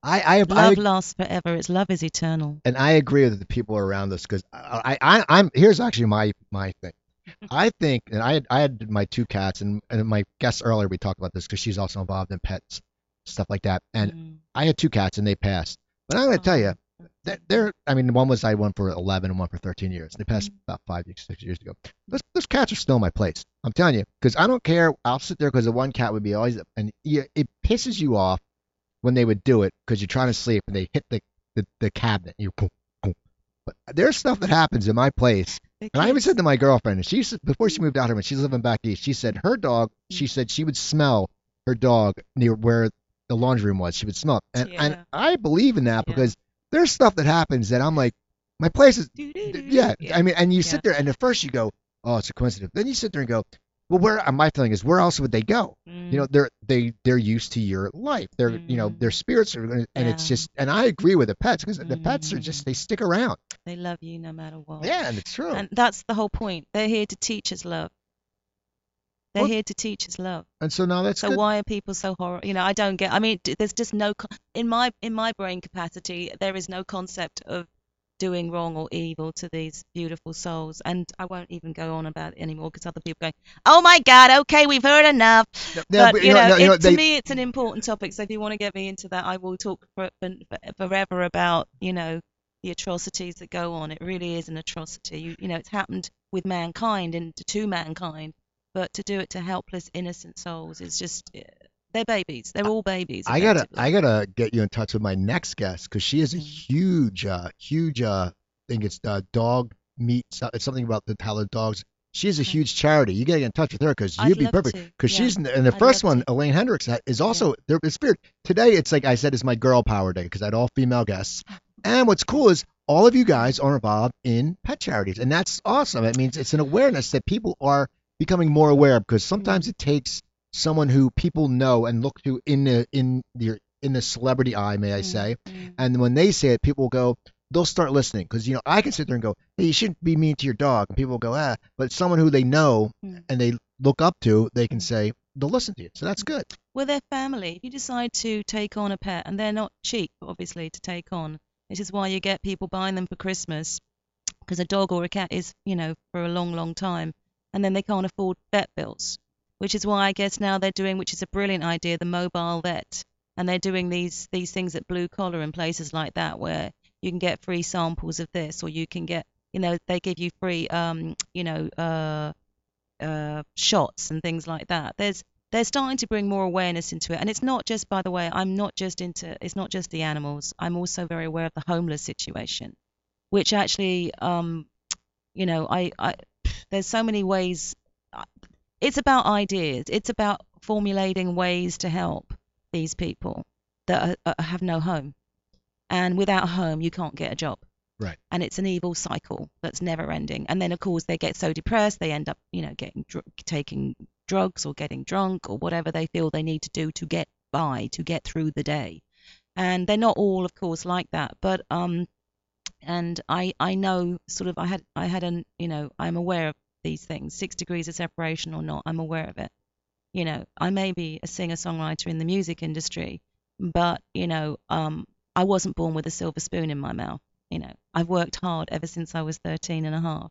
I I, I Love lasts forever. It's love is eternal. and I agree with the people around us because I, I I'm here's actually my my thing. <laughs> I think, and I had I had my two cats, and, and my guest earlier we talked about this because she's also involved in pets stuff like that, and Mm. I had two cats and they passed. But I'm going to tell you, they're I mean one was I one for 11 and one for 13 years. They passed mm-hmm. about five six years ago. Those those cats are still in my place. I'm telling you because I don't care. I'll sit there because the one cat would be always and you, it pisses you off when they would do it because you're trying to sleep and they hit the the, the cabinet. You boom, boom. But there's stuff that happens in my place and I even said to my girlfriend, and she said before she moved out here when she's living back east, she said her dog, mm-hmm. she said she would smell her dog near where the laundry room was. She would smell it. And, and I believe in that Yeah. because there's stuff that happens that I'm like, my place is, Doo-doo-doo. yeah, I mean, and you sit Yeah. there and at first you go, oh, it's a coincidence. Then you sit there and go, well, where, my feeling is, where else would they go? Mm. You know, they're, they, they're used to your life. They're, you know, Mm. their spirits are, and it's just, and I agree with the pets because the pets are just, Mm. they stick around. they love you no matter what. Yeah, and it's true. And that's the whole point. They're here to teach us love. They're Well- here to teach us love. And so now that's So good. why are people so horrible? You know, I don't get. I mean, there's just no in my in my brain capacity. There is no concept of doing wrong or evil to these beautiful souls. And I won't even go on about it anymore because other people are going, "Oh my God, okay, we've heard enough." No, but you know, no, you it, know, to me, it's an important topic. So if you want to get me into that, I will talk for, for, forever about you know the atrocities that go on. It really is an atrocity. You, you know, it's happened with mankind and to mankind, but to do it to helpless, innocent souls is just eh, they're babies. They're all babies. I gotta. I gotta get you in touch with my next guest because she is a Mm. huge, uh, huge, uh, I think it's uh, dog meat. It's something about the how the dogs. She's a huge charity. You gotta get in touch with her because I'd you'd be love perfect. Because yeah. she's in the, and the I'd first one, to. Elaine Hendricks, is also their the spirit. Today, it's like I said, it's my girl power day because I had all female guests. And what's cool is all of you guys are involved in pet charities, and that's awesome. It means it's an awareness that people are becoming more aware because sometimes it takes someone who people know and look to in the in the in the celebrity eye, may I Mm, say, mm. and when they say it, people will go, they'll start listening because you know I can sit there and go, hey, you shouldn't be mean to your dog, and people will go, ah, but someone who they know Mm. and they look up to, they can Mm. say they'll listen to you, so that's good. Well, they're family. If you decide to take on a pet, and they're not cheap, obviously, to take on, this is why you get people buying them for Christmas, because a dog or a cat is, you know, for a long, long time, and then they can't afford vet bills, which is why I guess now they're doing, which is a brilliant idea, the mobile vet, and they're doing these these things at Blue Collar and places like that where you can get free samples of this, or you can get, you know, they give you free, um, you know, uh, uh, shots and things like that. There's they're starting to bring more awareness into it, and it's not just, by the way, I'm not just into, it's not just the animals. I'm also very aware of the homeless situation, which actually, um, you know, I, I there's so many ways. It's about ideas. It's about formulating ways to help these people that are, are, have no home, and without a home, you can't get a job Right. and it's an evil cycle that's never ending. And then of course they get so depressed they end up, you know, getting dr- taking drugs or getting drunk or whatever they feel they need to do to get by, to get through the day. And they're not all, of course, like that, but um, and I I know sort of I had I had an you know I'm aware of these things, six degrees of separation or not, I'm aware of it. You know, I may be a singer songwriter in the music industry, but you know, um, I wasn't born with a silver spoon in my mouth. You know, I've worked hard ever since I was 13 and a half.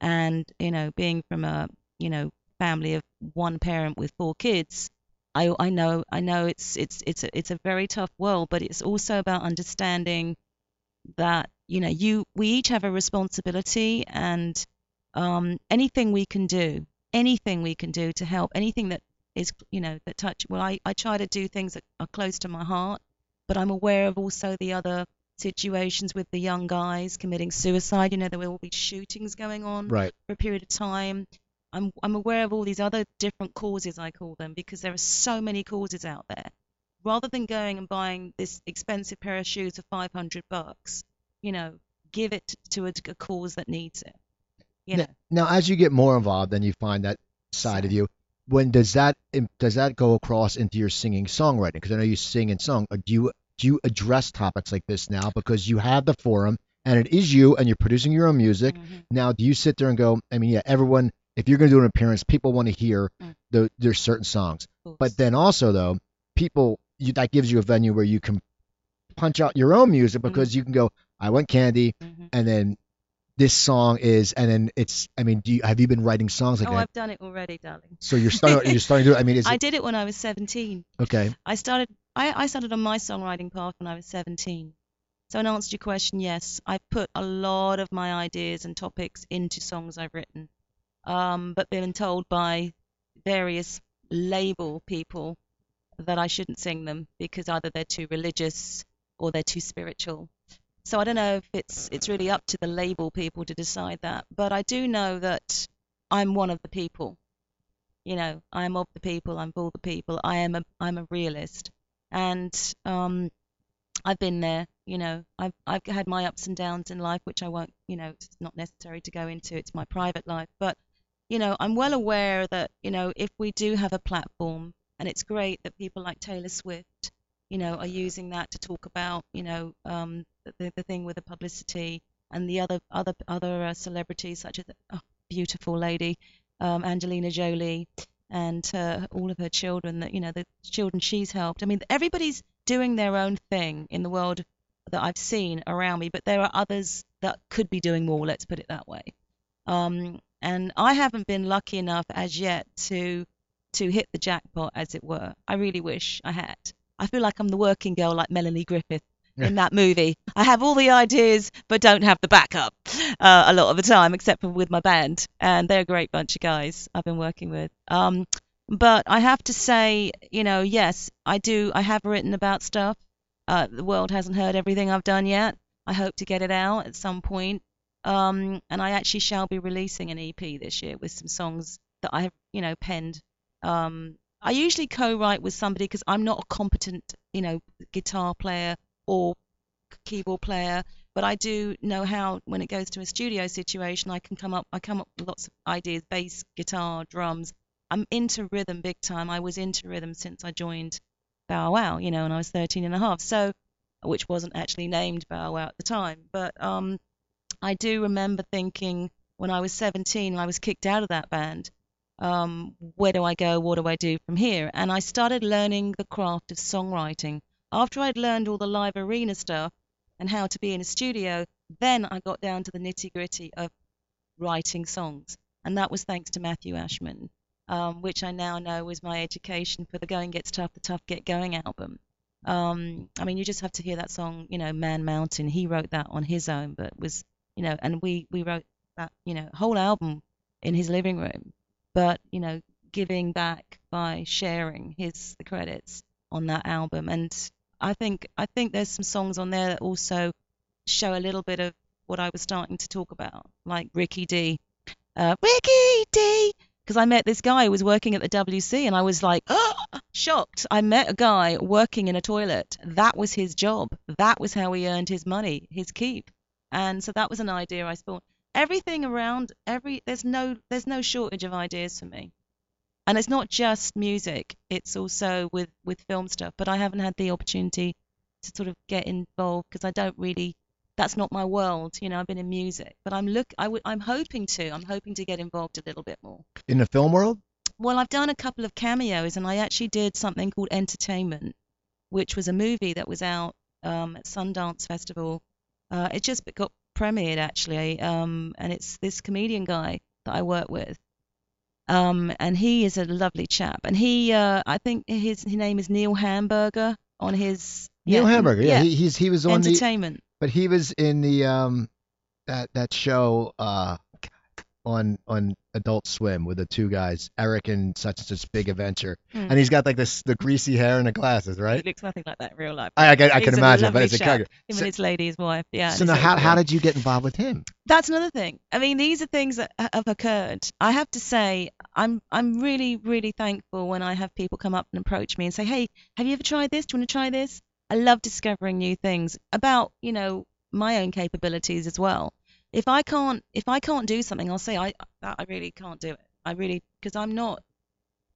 And you know, being from a you know family of one parent with four kids, I I know I know it's it's it's a, it's a very tough world, but it's also about understanding that you know you we each have a responsibility and um, anything we can do anything we can do to help anything that is you know that touch well I, I try to do things that are close to my heart but i'm aware of also the other situations with the young guys committing suicide. You know there will be shootings going on Right. for a period of time. I'm i'm aware of all these other different causes i call them because there are so many causes out there. Rather than going and buying this expensive pair of shoes for 500 bucks you know give it to a, a cause that needs it you know Now, as you get more involved and you find that side of you, when does that does that go across into your singing songwriting? Because I know you sing and song. Do you do you address topics like this now because you have the forum and it is you and you're producing your own music? Mhm. Now, do you sit there and go? I mean, yeah, everyone. If you're going to do an appearance, people want to hear Mm. the, there's certain songs. But then also though, people you, that gives you a venue where you can punch out your own music Mm-hmm. because you can go, I want candy, Mhm. and then this song is, and then it's. I mean, do you have you been writing songs like oh that? i've done it already darling So you're starting. you're starting to do. it. I mean, is <laughs> i it did it when i was 17 okay? I started I, I started on my songwriting path when I was 17. So in answer to your question, yes, I've put a lot of my ideas and topics into songs I've written. Um, but been told by various label people that I shouldn't sing them because either they're too religious or they're too spiritual. So I don't know if it's it's really up to the label people to decide that. But I do know that I'm one of the people. You know, I'm of the people. I'm for the people. I am a I'm a realist, and um, I've been there. You know, I've I've had my ups and downs in life, which I won't. You know, it's not necessary to go into. It's my private life, but you know, I'm well aware that you know if we do have a platform, and it's great that people like Taylor Swift, you know, are using that to talk about you know um, the the thing with the publicity and the other other other uh, celebrities such as oh, beautiful lady um, Angelina Jolie and uh, all of her children that you know the children she's helped. I mean, everybody's doing their own thing in the world that I've seen around me, but there are others that could be doing more. Let's put it that way. Um, and I haven't been lucky enough as yet to to hit the jackpot, as it were. I really wish I had. I feel like I'm the working girl, like Melanie Griffith in that movie. I have all the ideas, but don't have the backup uh, a lot of the time, except for with my band, and they're a great bunch of guys I've been working with. Um, but I have to say, you know, yes, I do. I have written about stuff. Uh, the world hasn't heard everything I've done yet. I hope to get it out at some point. Um, and I actually shall be releasing an EP this year with some songs that I have, you know, penned. Um, I usually co-write with somebody because I'm not a competent, you know, guitar player or keyboard player, but I do know how when it goes to a studio situation, I can come up. I come up with lots of ideas: bass, guitar, drums. I'm into rhythm big time. I was into rhythm since I joined Bow Wow, you know, when I was 13 and a half. So, which wasn't actually named Bow Wow at the time, but um, I do remember thinking when I was 17, I was kicked out of that band. Um, where do I go? What do I do from here? And I started learning the craft of songwriting. After I'd learned all the live arena stuff and how to be in a studio, then I got down to the nitty gritty of writing songs. And that was thanks to Matthew Ashman, um, which I now know was my education for the Going Gets Tough, the Tough Get Going album. Um, I mean, you just have to hear that song, you know, Man Mountain. He wrote that on his own, but was, you know, and we, we wrote that, you know, whole album in his living room. But, you know, giving back by sharing his the credits on that album. And I think I think there's some songs on there that also show a little bit of what I was starting to talk about, like Ricky D. Uh, Ricky D. Because I met this guy who was working at the WC, and I was like, oh, shocked. I met a guy working in a toilet. That was his job. That was how he earned his money, his keep. And so that was an idea I spawned. Everything around every there's no there's no shortage of ideas for me and it's not just music it's also with with film stuff but i haven't had the opportunity to sort of get involved because i don't really that's not my world you know i've been in music but i'm look I w- i'm hoping to i'm hoping to get involved a little bit more In the film world? well i've done a couple of cameos and i actually did something called entertainment which was a movie that was out um, at sundance festival uh, it just got premiered actually, um, and it's this comedian guy that I work with. Um, and he is a lovely chap, and he, uh, I think his, his name is Neil Hamburger on his Neil yeah, Hamburger. Yeah, He, he's he was on the, entertainment. but he was in the um that that show uh on on Adult Swim with the two guys, Eric and such and such big adventure, Hmm. and he's got like this the greasy hair and the glasses, right? He looks nothing like that in real life. I I, can- I can imagine, but it's a character. Him So, and his lady, his wife. Yeah. so now, how how did you get involved with him? That's another thing. I mean, these are things that have occurred. I have to say, I'm I'm really really thankful when I have people come up and approach me and say, "Hey, have you ever tried this? Do you want to try this?" I love discovering new things about you know my own capabilities as well. If I can't if I can't do something, I'll say I I really can't do it. I really because I'm not.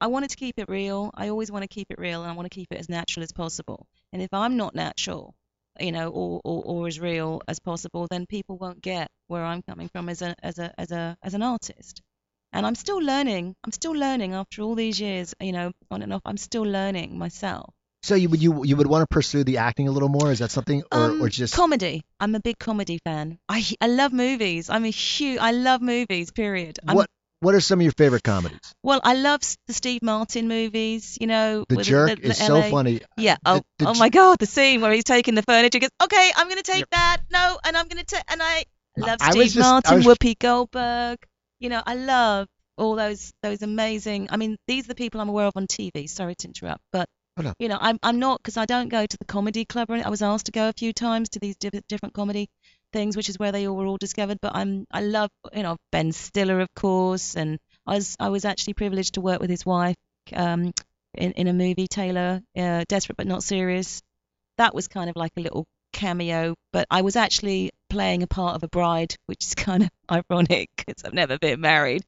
I wanted to keep it real. I always want to keep it real, and I want to keep it as natural as possible. And if I'm not natural, you know, or, or, or as real as possible, then people won't get where I'm coming from as a as a as a as an artist. And I'm still learning. I'm still learning after all these years, you know, on and off. I'm still learning myself. So you would you you would want to pursue the acting a little more? Is that something, or Um, or just comedy. I'm a big comedy fan. I I love movies. I'm a huge. I love movies. Period. I'm, what what are some of your favorite comedies? Well, I love the Steve Martin movies. You know, The with Jerk the, the is so funny. Yeah. Oh, The- the oh my God, the scene where he's taking the furniture. Goes, okay, I'm gonna take that. No, and I'm gonna take. And I love I Steve just- Martin, was- Whoopi Goldberg. You know, I love all those those amazing. I mean, these are the people I'm aware of on TV. Sorry to interrupt, but Oh, you know, I'm I'm not because I don't go to the comedy club. Or anything. I was asked to go a few times to these diff- different comedy things, which is where they all were all discovered. But I'm I love you know Ben Stiller, of course, and I was I was actually privileged to work with his wife um, in in a movie, Taylor, uh, Desperate but Not Serious. That was kind of like a little cameo, but I was actually playing a part of a bride, which is <laughs> kind of ironic because I've never been married.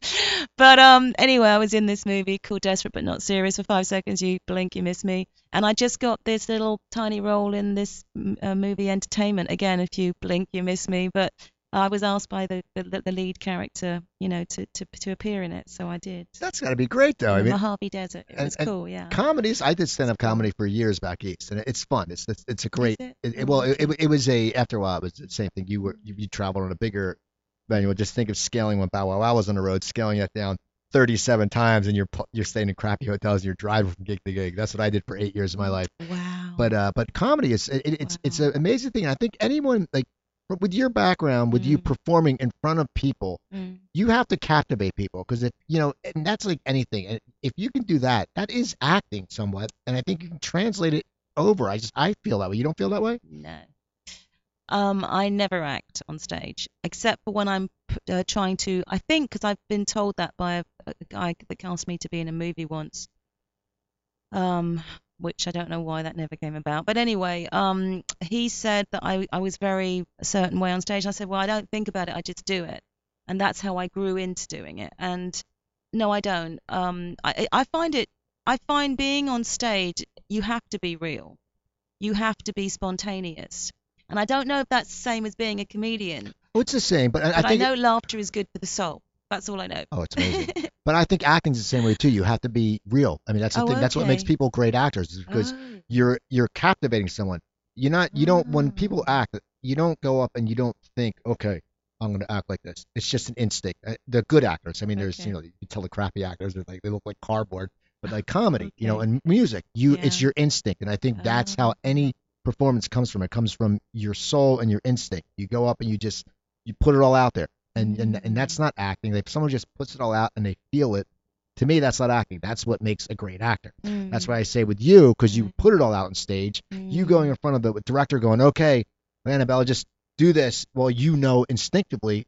But um, anyway, I was in this movie called Desperate but Not Serious. For five seconds, you blink, you miss me, and I just got this little tiny role in this uh, movie Entertainment. Again, if you blink, you miss me. But I was asked by the the, the lead character, you know, to, to to appear in it, so I did. That's got to be great though. I in mean, Mojave Desert. It and- was cool, yeah. comedies. I did stand up comedy for years back east, and it's fun. It's it's, it's a great. it? It, Oh, well, it, it, was a after a while it was the same thing. You were you, you traveled on a bigger venue. Just think of scaling when Bow Wow Wow was on the road, scaling it down 37 times, and you're you're staying in crappy hotels and you're driving from gig to gig. That's what I did for eight years of my life. Wow. But uh, but comedy is it, it's it's an amazing thing. I think anyone like with your background, with you Mm. performing in front of people, Mm. you have to captivate people because if you know, and that's like anything. And if you can do that, that is acting somewhat, and I think you can translate it over. I just I feel that way. You don't feel that way? No. Um, I never act on stage except for when I'm uh, trying to. I think because I've been told that by a, a guy that asked me to be in a movie once. Um, which I don't know why that never came about. But anyway, um, he said that I I was very a certain way on stage. I said, well, I don't think about it. I just do it, and that's how I grew into doing it. And no, I don't. Um, I I find it. I find being on stage, you have to be real. You have to be spontaneous. And I don't know if that's the same as being a comedian, it's the same, but I, I but I, think know laughter is good for the soul. That's all I know. oh, it's amazing. <laughs> but I think acting's the same way too. You have to be real. I mean, that's the Oh, thing. That's what makes people great actors is because Oh, you're you're captivating someone. You're not you don't when people Ah. act, you don't go up and you don't think, okay, I'm going to act like this. It's just an instinct. Uh, The good actors. I mean, there's Okay. you know you tell the crappy actors they're like they look like cardboard, but like <laughs> comedy, you know, and music, you it's your instinct, and I think that's how any performance comes from. It comes from your soul and your instinct. You go up and you just you put it all out there, and and and that's Mm. not acting. If someone just puts it all out and they feel it, to me that's not acting. That's what makes a great actor. That's mm, why I say with you, because you Mm. put it all out on stage, you mm, going in front of the director going, okay, Annabelle, just do this. Well, you know instinctively,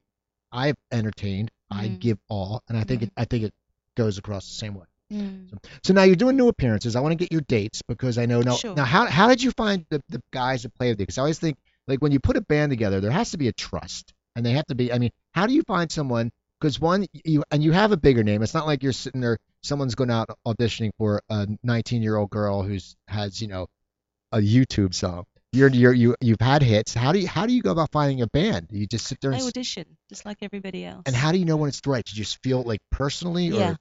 I've entertained, I Mm. give all, and I think it, I think it goes across the same way. mm. So now you're doing new appearances. I want to get your dates because I know now. Sure. Now, how how did you find the, the guys that play with you? Because I always think like when you put a band together, there has to be a trust, and they have to be. I mean, how do you find someone? Because one, you and you have a bigger name. It's not like you're sitting there. Someone's going out auditioning for a 19 year old girl who's has you know a YouTube song. You're you're you you've had hits. How do you how do you go about finding a band? Do you just sit there and, s- audition just like everybody else. and how do you know when it's the right? Do you just feel like personally or Yeah.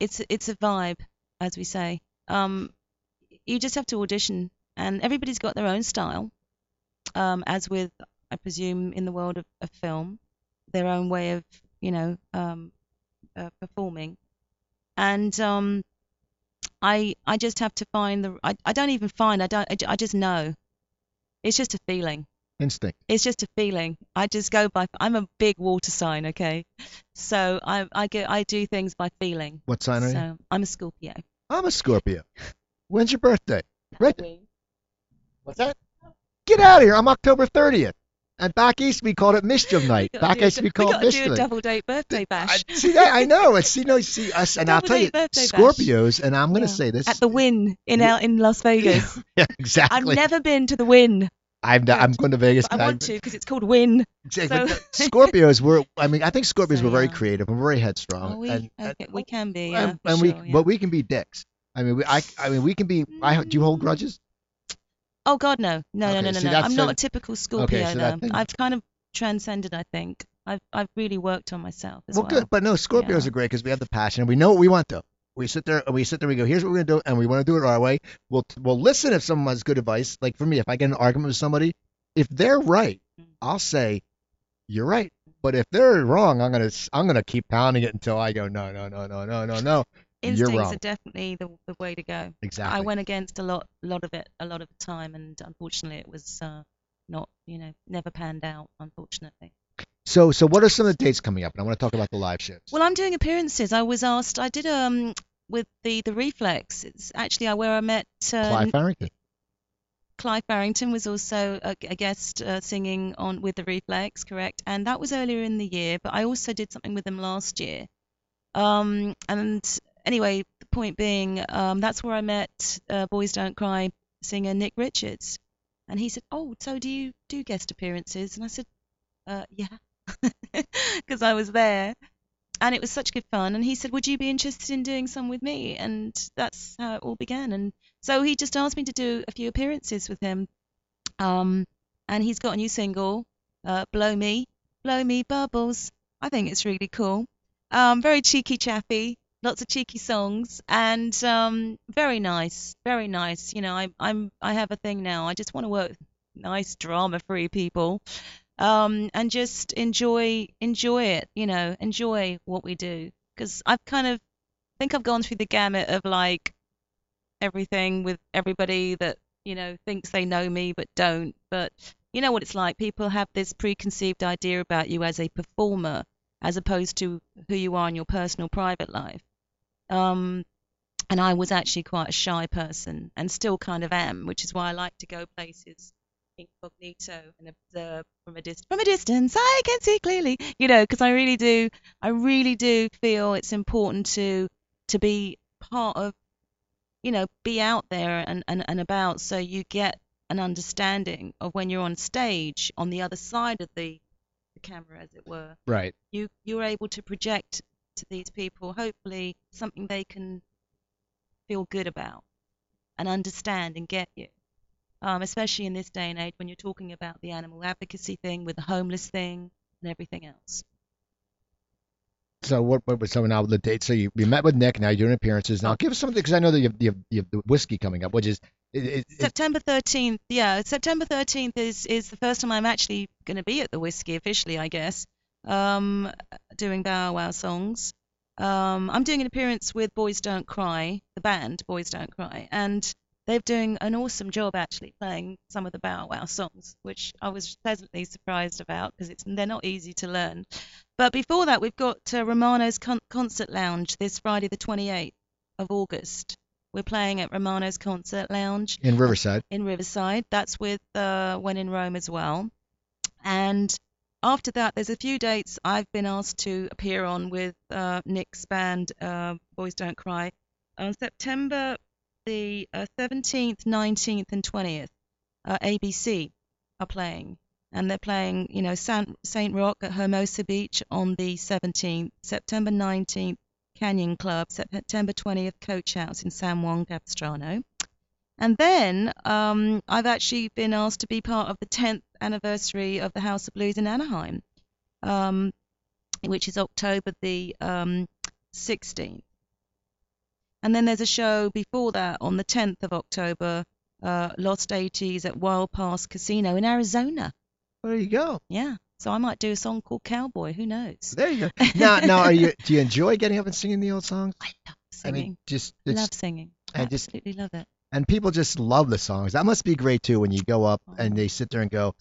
It's it's a vibe, as we say. Um, you just have to audition, and everybody's got their own style. Um, as with I presume, in the world of, of film, their own way of, you know, um, uh, performing. And um, I I just have to find the. I, I don't even find. I don't. I, I just know. It's just a feeling. Instinct. It's just a feeling. I just go by. I'm a big water sign. Okay, so I I get I do things by feeling. What sign are you? I'm a Scorpio. I'm a Scorpio. When's your birthday? Right. What's that? Get out of here. I'm October 30th. And back east we called it Mischief <laughs> Night. We Back east we we called gotta do a double date birthday bash. I, <laughs> see that? I know. <laughs> It's you know see us, and I'll tell you, birthday bash. Scorpios, and I'm gonna Yeah. say this. At the Wynn in Yeah. in Las Vegas. yeah, exactly. I've never been to the Wynn. I'm, not- I'm going to Vegas. I want to because it's called Wynn. Exactly. So- Scorpios were. I mean, I think Scorpios So, were very yeah. creative and very headstrong. Oh, we and, and- we can be. Yeah, and, and we, sure, yeah. but we can be dicks. I mean, we, I, I mean, we can be. I, do you hold grudges? Oh God, no, no, Okay, no, no, no, no. I'm so- not a typical Scorpio. so that no. thing- I've kind of transcended. I think I've I've really worked on myself as well, well. good. But no, Scorpios Yeah. are great because we have the passion and we know what we want though. We sit there and we sit there. We go, here's what we're gonna do, and we want to do it our way. We'll we'll listen if someone has good advice. Like for me, if I get an argument with somebody, if they're right. I'll say, you're right. But if they're wrong, I'm gonna I'm gonna keep pounding it until I go, no, no, no, no, no, no, no. Instincts are definitely the the way to go. Exactly. I went against a lot lot of it a lot of the time, and unfortunately, it was uh, not you know never panned out. Unfortunately. So so what are some of the dates coming up? And I want to talk about the live shows. Well, I'm doing appearances. I was asked. I did um with the the Reflex. It's actually uh, where I met uh, Clive Farrington. Clive Barrington was also a, a guest uh, singing on with the Reflex, correct? And that was earlier in the year, but I also did something with them last year. Um, and anyway, the point being, um, that's where I met uh, Boys Don't Cry singer Nick Richards, and he said, "Oh, so do you do guest appearances?" And I said, uh, "Yeah," <laughs> because I was there. And it was such good fun. And he said, Would you be interested in doing some with me? And that's how it all began. And so he just asked me to do a few appearances with him. Um, and he's got a new single, uh, Blow Me, Blow Me Bubbles. I think it's really cool. Um, very cheeky chappy, lots of cheeky songs, and um, very nice, very nice. You know, I, I'm I have a thing now. I just want to work nice drama-free people, um, and just enjoy enjoy it. You know, enjoy what we do. Because I've kind of I think I've gone through the gamut of like everything with everybody that you know thinks they know me but don't. But you know what it's like. People have this preconceived idea about you as a performer, as opposed to who you are in your personal private life. Um, and I was actually quite a shy person, and still kind of am, which is why I like to go places incognito and observe from a distance. From a distance, I can see clearly, you know, because I really do, I really do feel it's important to to be part of, you know, be out there and, and, and about, so you get an understanding of when you're on stage on the other side of the, the camera, as it were. Right. You you're able to project to these people, hopefully, something they can feel good about and understand and get you um, especially in this day and age when you're talking about the animal advocacy thing with the homeless thing and everything else. So what? What was so now the date? So you, you met with Nick. Now you're doing appearances. Now give us something because I know that you have, you, have, you have the whiskey coming up, which is it, it, September 13th, yeah, September 13th is is the first time I'm actually going to be at the whiskey officially, I guess, um, doing Bow Wow songs. Um, I'm doing an appearance with Boys Don't Cry, the band Boys Don't Cry, and they're doing an awesome job actually playing some of the Bow Wow songs, which I was pleasantly surprised about because it's they're not easy to learn. But before that, we've got uh, Romano's Con- Concert Lounge this Friday, the 28th of August. We're playing at Romano's Concert Lounge in Riverside. in Riverside. That's with uh, When in Rome as well. And after that, there's a few dates I've been asked to appear on with uh, Nick's band, uh, Boys Don't Cry. On September the uh, 17th, 19th, and 20th, uh, ABC are playing. And they're playing, you know, San, Saint Rocke at Hermosa Beach on the 17th, September 19th, Canyon Club, September 20th, Coach House in San Juan Capistrano. And then um, I've actually been asked to be part of the 10th anniversary of the House of Blues in Anaheim, um, which is October the um, 16th. And then there's a show before that on the 10th of October, uh, Lost 80s at Wild Pass Casino in Arizona. There you go. Yeah. So I might do a song called Cowboy. Who knows? There you go. <laughs> Now, now, are you? Do you enjoy getting up and singing the old songs? I love I singing. mean, just love singing. I just- Absolutely love it. And people just love the songs. That must be great too when you go up and they sit there and go.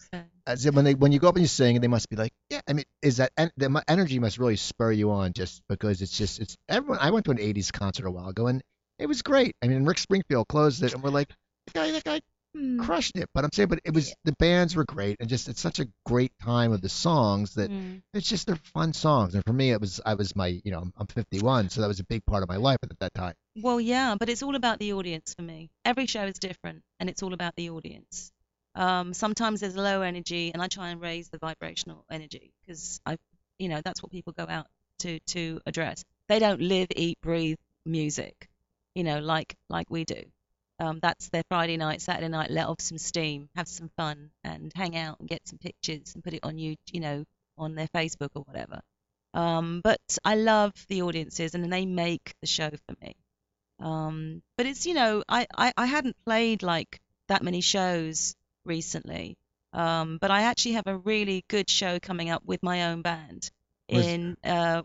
As when they when you go up and you sing, they must be like, yeah. I mean, is that en- the energy must really spur you on just because it's just it's everyone. I went to an '80s concert a while ago and it was great. I mean, Rick Springfield closed it and we're like, guy, that guy hmm, crushed it. But I'm saying, but it was the bands were great and just it's such a great time of the songs that hmm. it's just they're fun songs. And for me, it was I was my you know I'm, I'm 51, so that was a big part of my life at that time. Well, yeah, but it's all about the audience for me. Every show is different, and it's all about the audience. Um, sometimes there's low energy, and I try and raise the vibrational energy because I, you know, that's what people go out to to address. They don't live, eat, breathe music, you know, like like we do. Um, that's their Friday night, Saturday night. Let off some steam, have some fun, and hang out and get some pictures and put it on you, you know, on their Facebook or whatever. Um, but I love the audiences, and they make the show for me. Um, but it's you know I, I I hadn't played like that many shows recently. Um, but I actually have a really good show coming up with my own band in uh,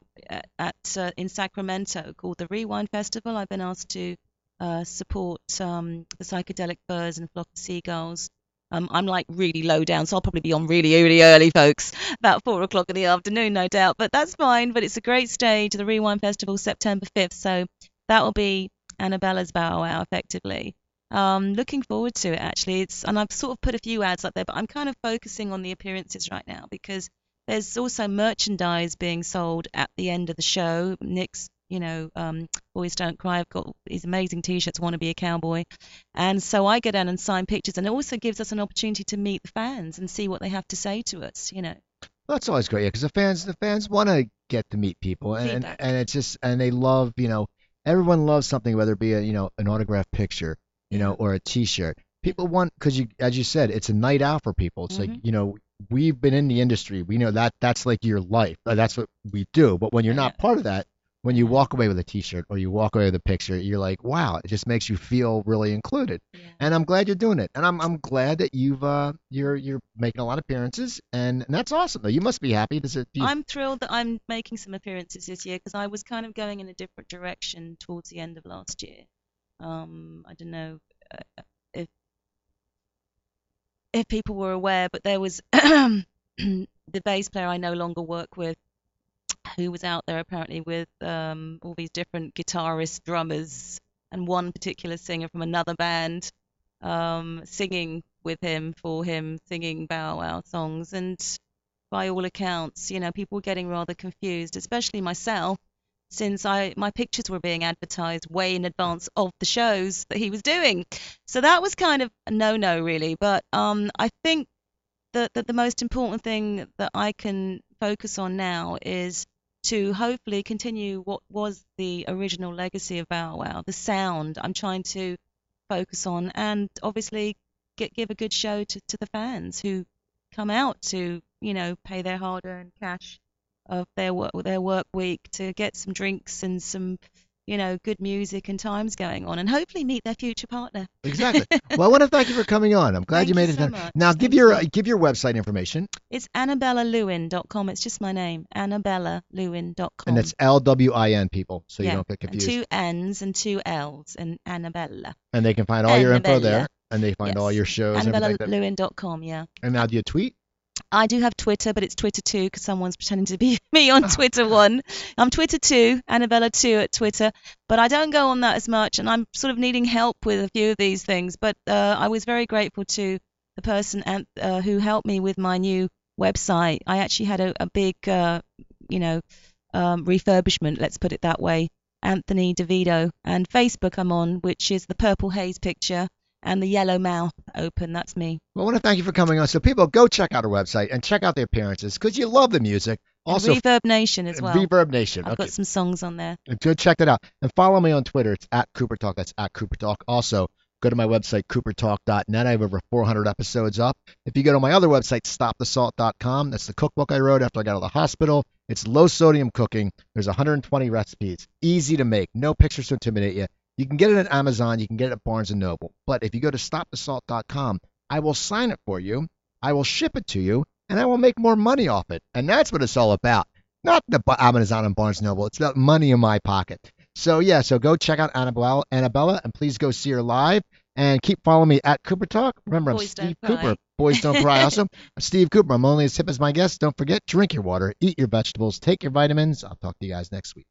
at uh, in Sacramento called the Rewind Festival. I've been asked to uh, support um, the Psychedelic Furs and Flock of Seagulls. Um, I'm like really low down, so I'll probably be on really, really early, folks, about four o'clock in the afternoon, no doubt. But that's fine. But it's a great stage, the Rewind Festival, September 5th. So that will be Annabella's Bow Wow, effectively. Um, looking forward to it actually. It's and I've sort of put a few ads up there, but I'm kind of focusing on the appearances right now because there's also merchandise being sold at the end of the show. Nick's, you know, um, Boys Don't Cry. I've got these amazing T-shirts. Want to be a cowboy, and so I go down and sign pictures, and it also gives us an opportunity to meet the fans and see what they have to say to us. You know, Well, that's always great, yeah, because the fans the fans want to get to meet people, and, and Feedback. and it's just and they love you know everyone loves something, whether it be a you know an autographed picture, you know, or a T-shirt. People want because you as you said, it's a night out for people. It's like Mhm. you know we've been in the industry, we know that that's like your life, uh, that's what we do. But when you're not part of that, when you walk away with a T-shirt or you walk away with a picture, you're like, wow, it just makes you feel really included. yeah. and I'm glad you're doing it. And I'm I'm glad that you've uh you're you're making a lot of appearances, and, and that's awesome. Though you must be happy. Does it? Do you, I'm thrilled that I'm making some appearances this year because I was kind of going in a different direction towards the end of last year. Um, I don't know uh, if if people were aware, but there was <clears throat> the bass player I no longer work with, who was out there apparently with um, all these different guitarists, drummers, and one particular singer from another band um, singing with him for him, singing Bow Wow songs, and by all accounts, you know, people were getting rather confused, especially myself, since I my pictures were being advertised way in advance of the shows that he was doing. So that was kind of a no-no, really. But um, I think that, that the most important thing that I can focus on now is to hopefully continue what was the original legacy of Bow Wow, the sound. I'm trying to focus on, and obviously get give a good show to, to the fans who come out to you know pay their hard-earned cash of their work their work week to get some drinks and some you know good music and times going on and hopefully meet their future partner <laughs> exactly. well, I want to thank you for coming on. I'm glad Thank you made you it. so much. Now, give your you. uh, give your website information, it's annabellalwin.com it's just my name annabellalwin.com and it's L W I N people, so you yeah, don't get and confused. two n's and two l's and annabella and they can find all your info there, and they find all your shows. and annabellalwin.com yeah And now, do you tweet? I do have Twitter, but it's Twitter 2 because someone's pretending to be <laughs> me on. Twitter <laughs> 1. I'm Twitter 2, Annabella 2 at Twitter, but I don't go on that as much, and I'm sort of needing help with a few of these things. But uh, I was very grateful to the person and, uh, who helped me with my new website. I actually had a, a big, uh, you know, um, refurbishment, let's put it that way. Anthony DeVito. And Facebook I'm on, which is the purple haze picture and the yellow mouth open. That's me. Well, I want to thank you for coming on. So people, go check out our website and check out the appearances because you love the music. And Also, Reverb Nation as well. Reverb Nation. I've okay. got some songs on there. Go check that out. And follow me on Twitter. It's at Cooper Talk. That's at Cooper Talk. Also, go to my website, coopertalk.net. I have over 400 episodes up. If you go to my other website, stopthesalt.com, that's the cookbook I wrote after I got out of the hospital. It's low sodium cooking. There's 120 recipes. Easy to make. No pictures to intimidate you. You can get it at Amazon. You can get it at Barnes & Noble. But if you go to stopthesalt.com, I will sign it for you. I will ship it to you. and I will make more money off it. And that's what it's all about. Not the Amazon and Barnes & Noble. It's the money in my pocket. So yeah, so go check out Annabella, Annabella, and please go see her live. And keep following me at Cooper Talk. Remember, Boys I'm Steve don't cry. Cooper. Boys don't cry. <laughs> Also, I'm Steve Cooper. I'm only as hip as my guests. Don't forget, drink your water, eat your vegetables, take your vitamins. I'll talk to you guys next week.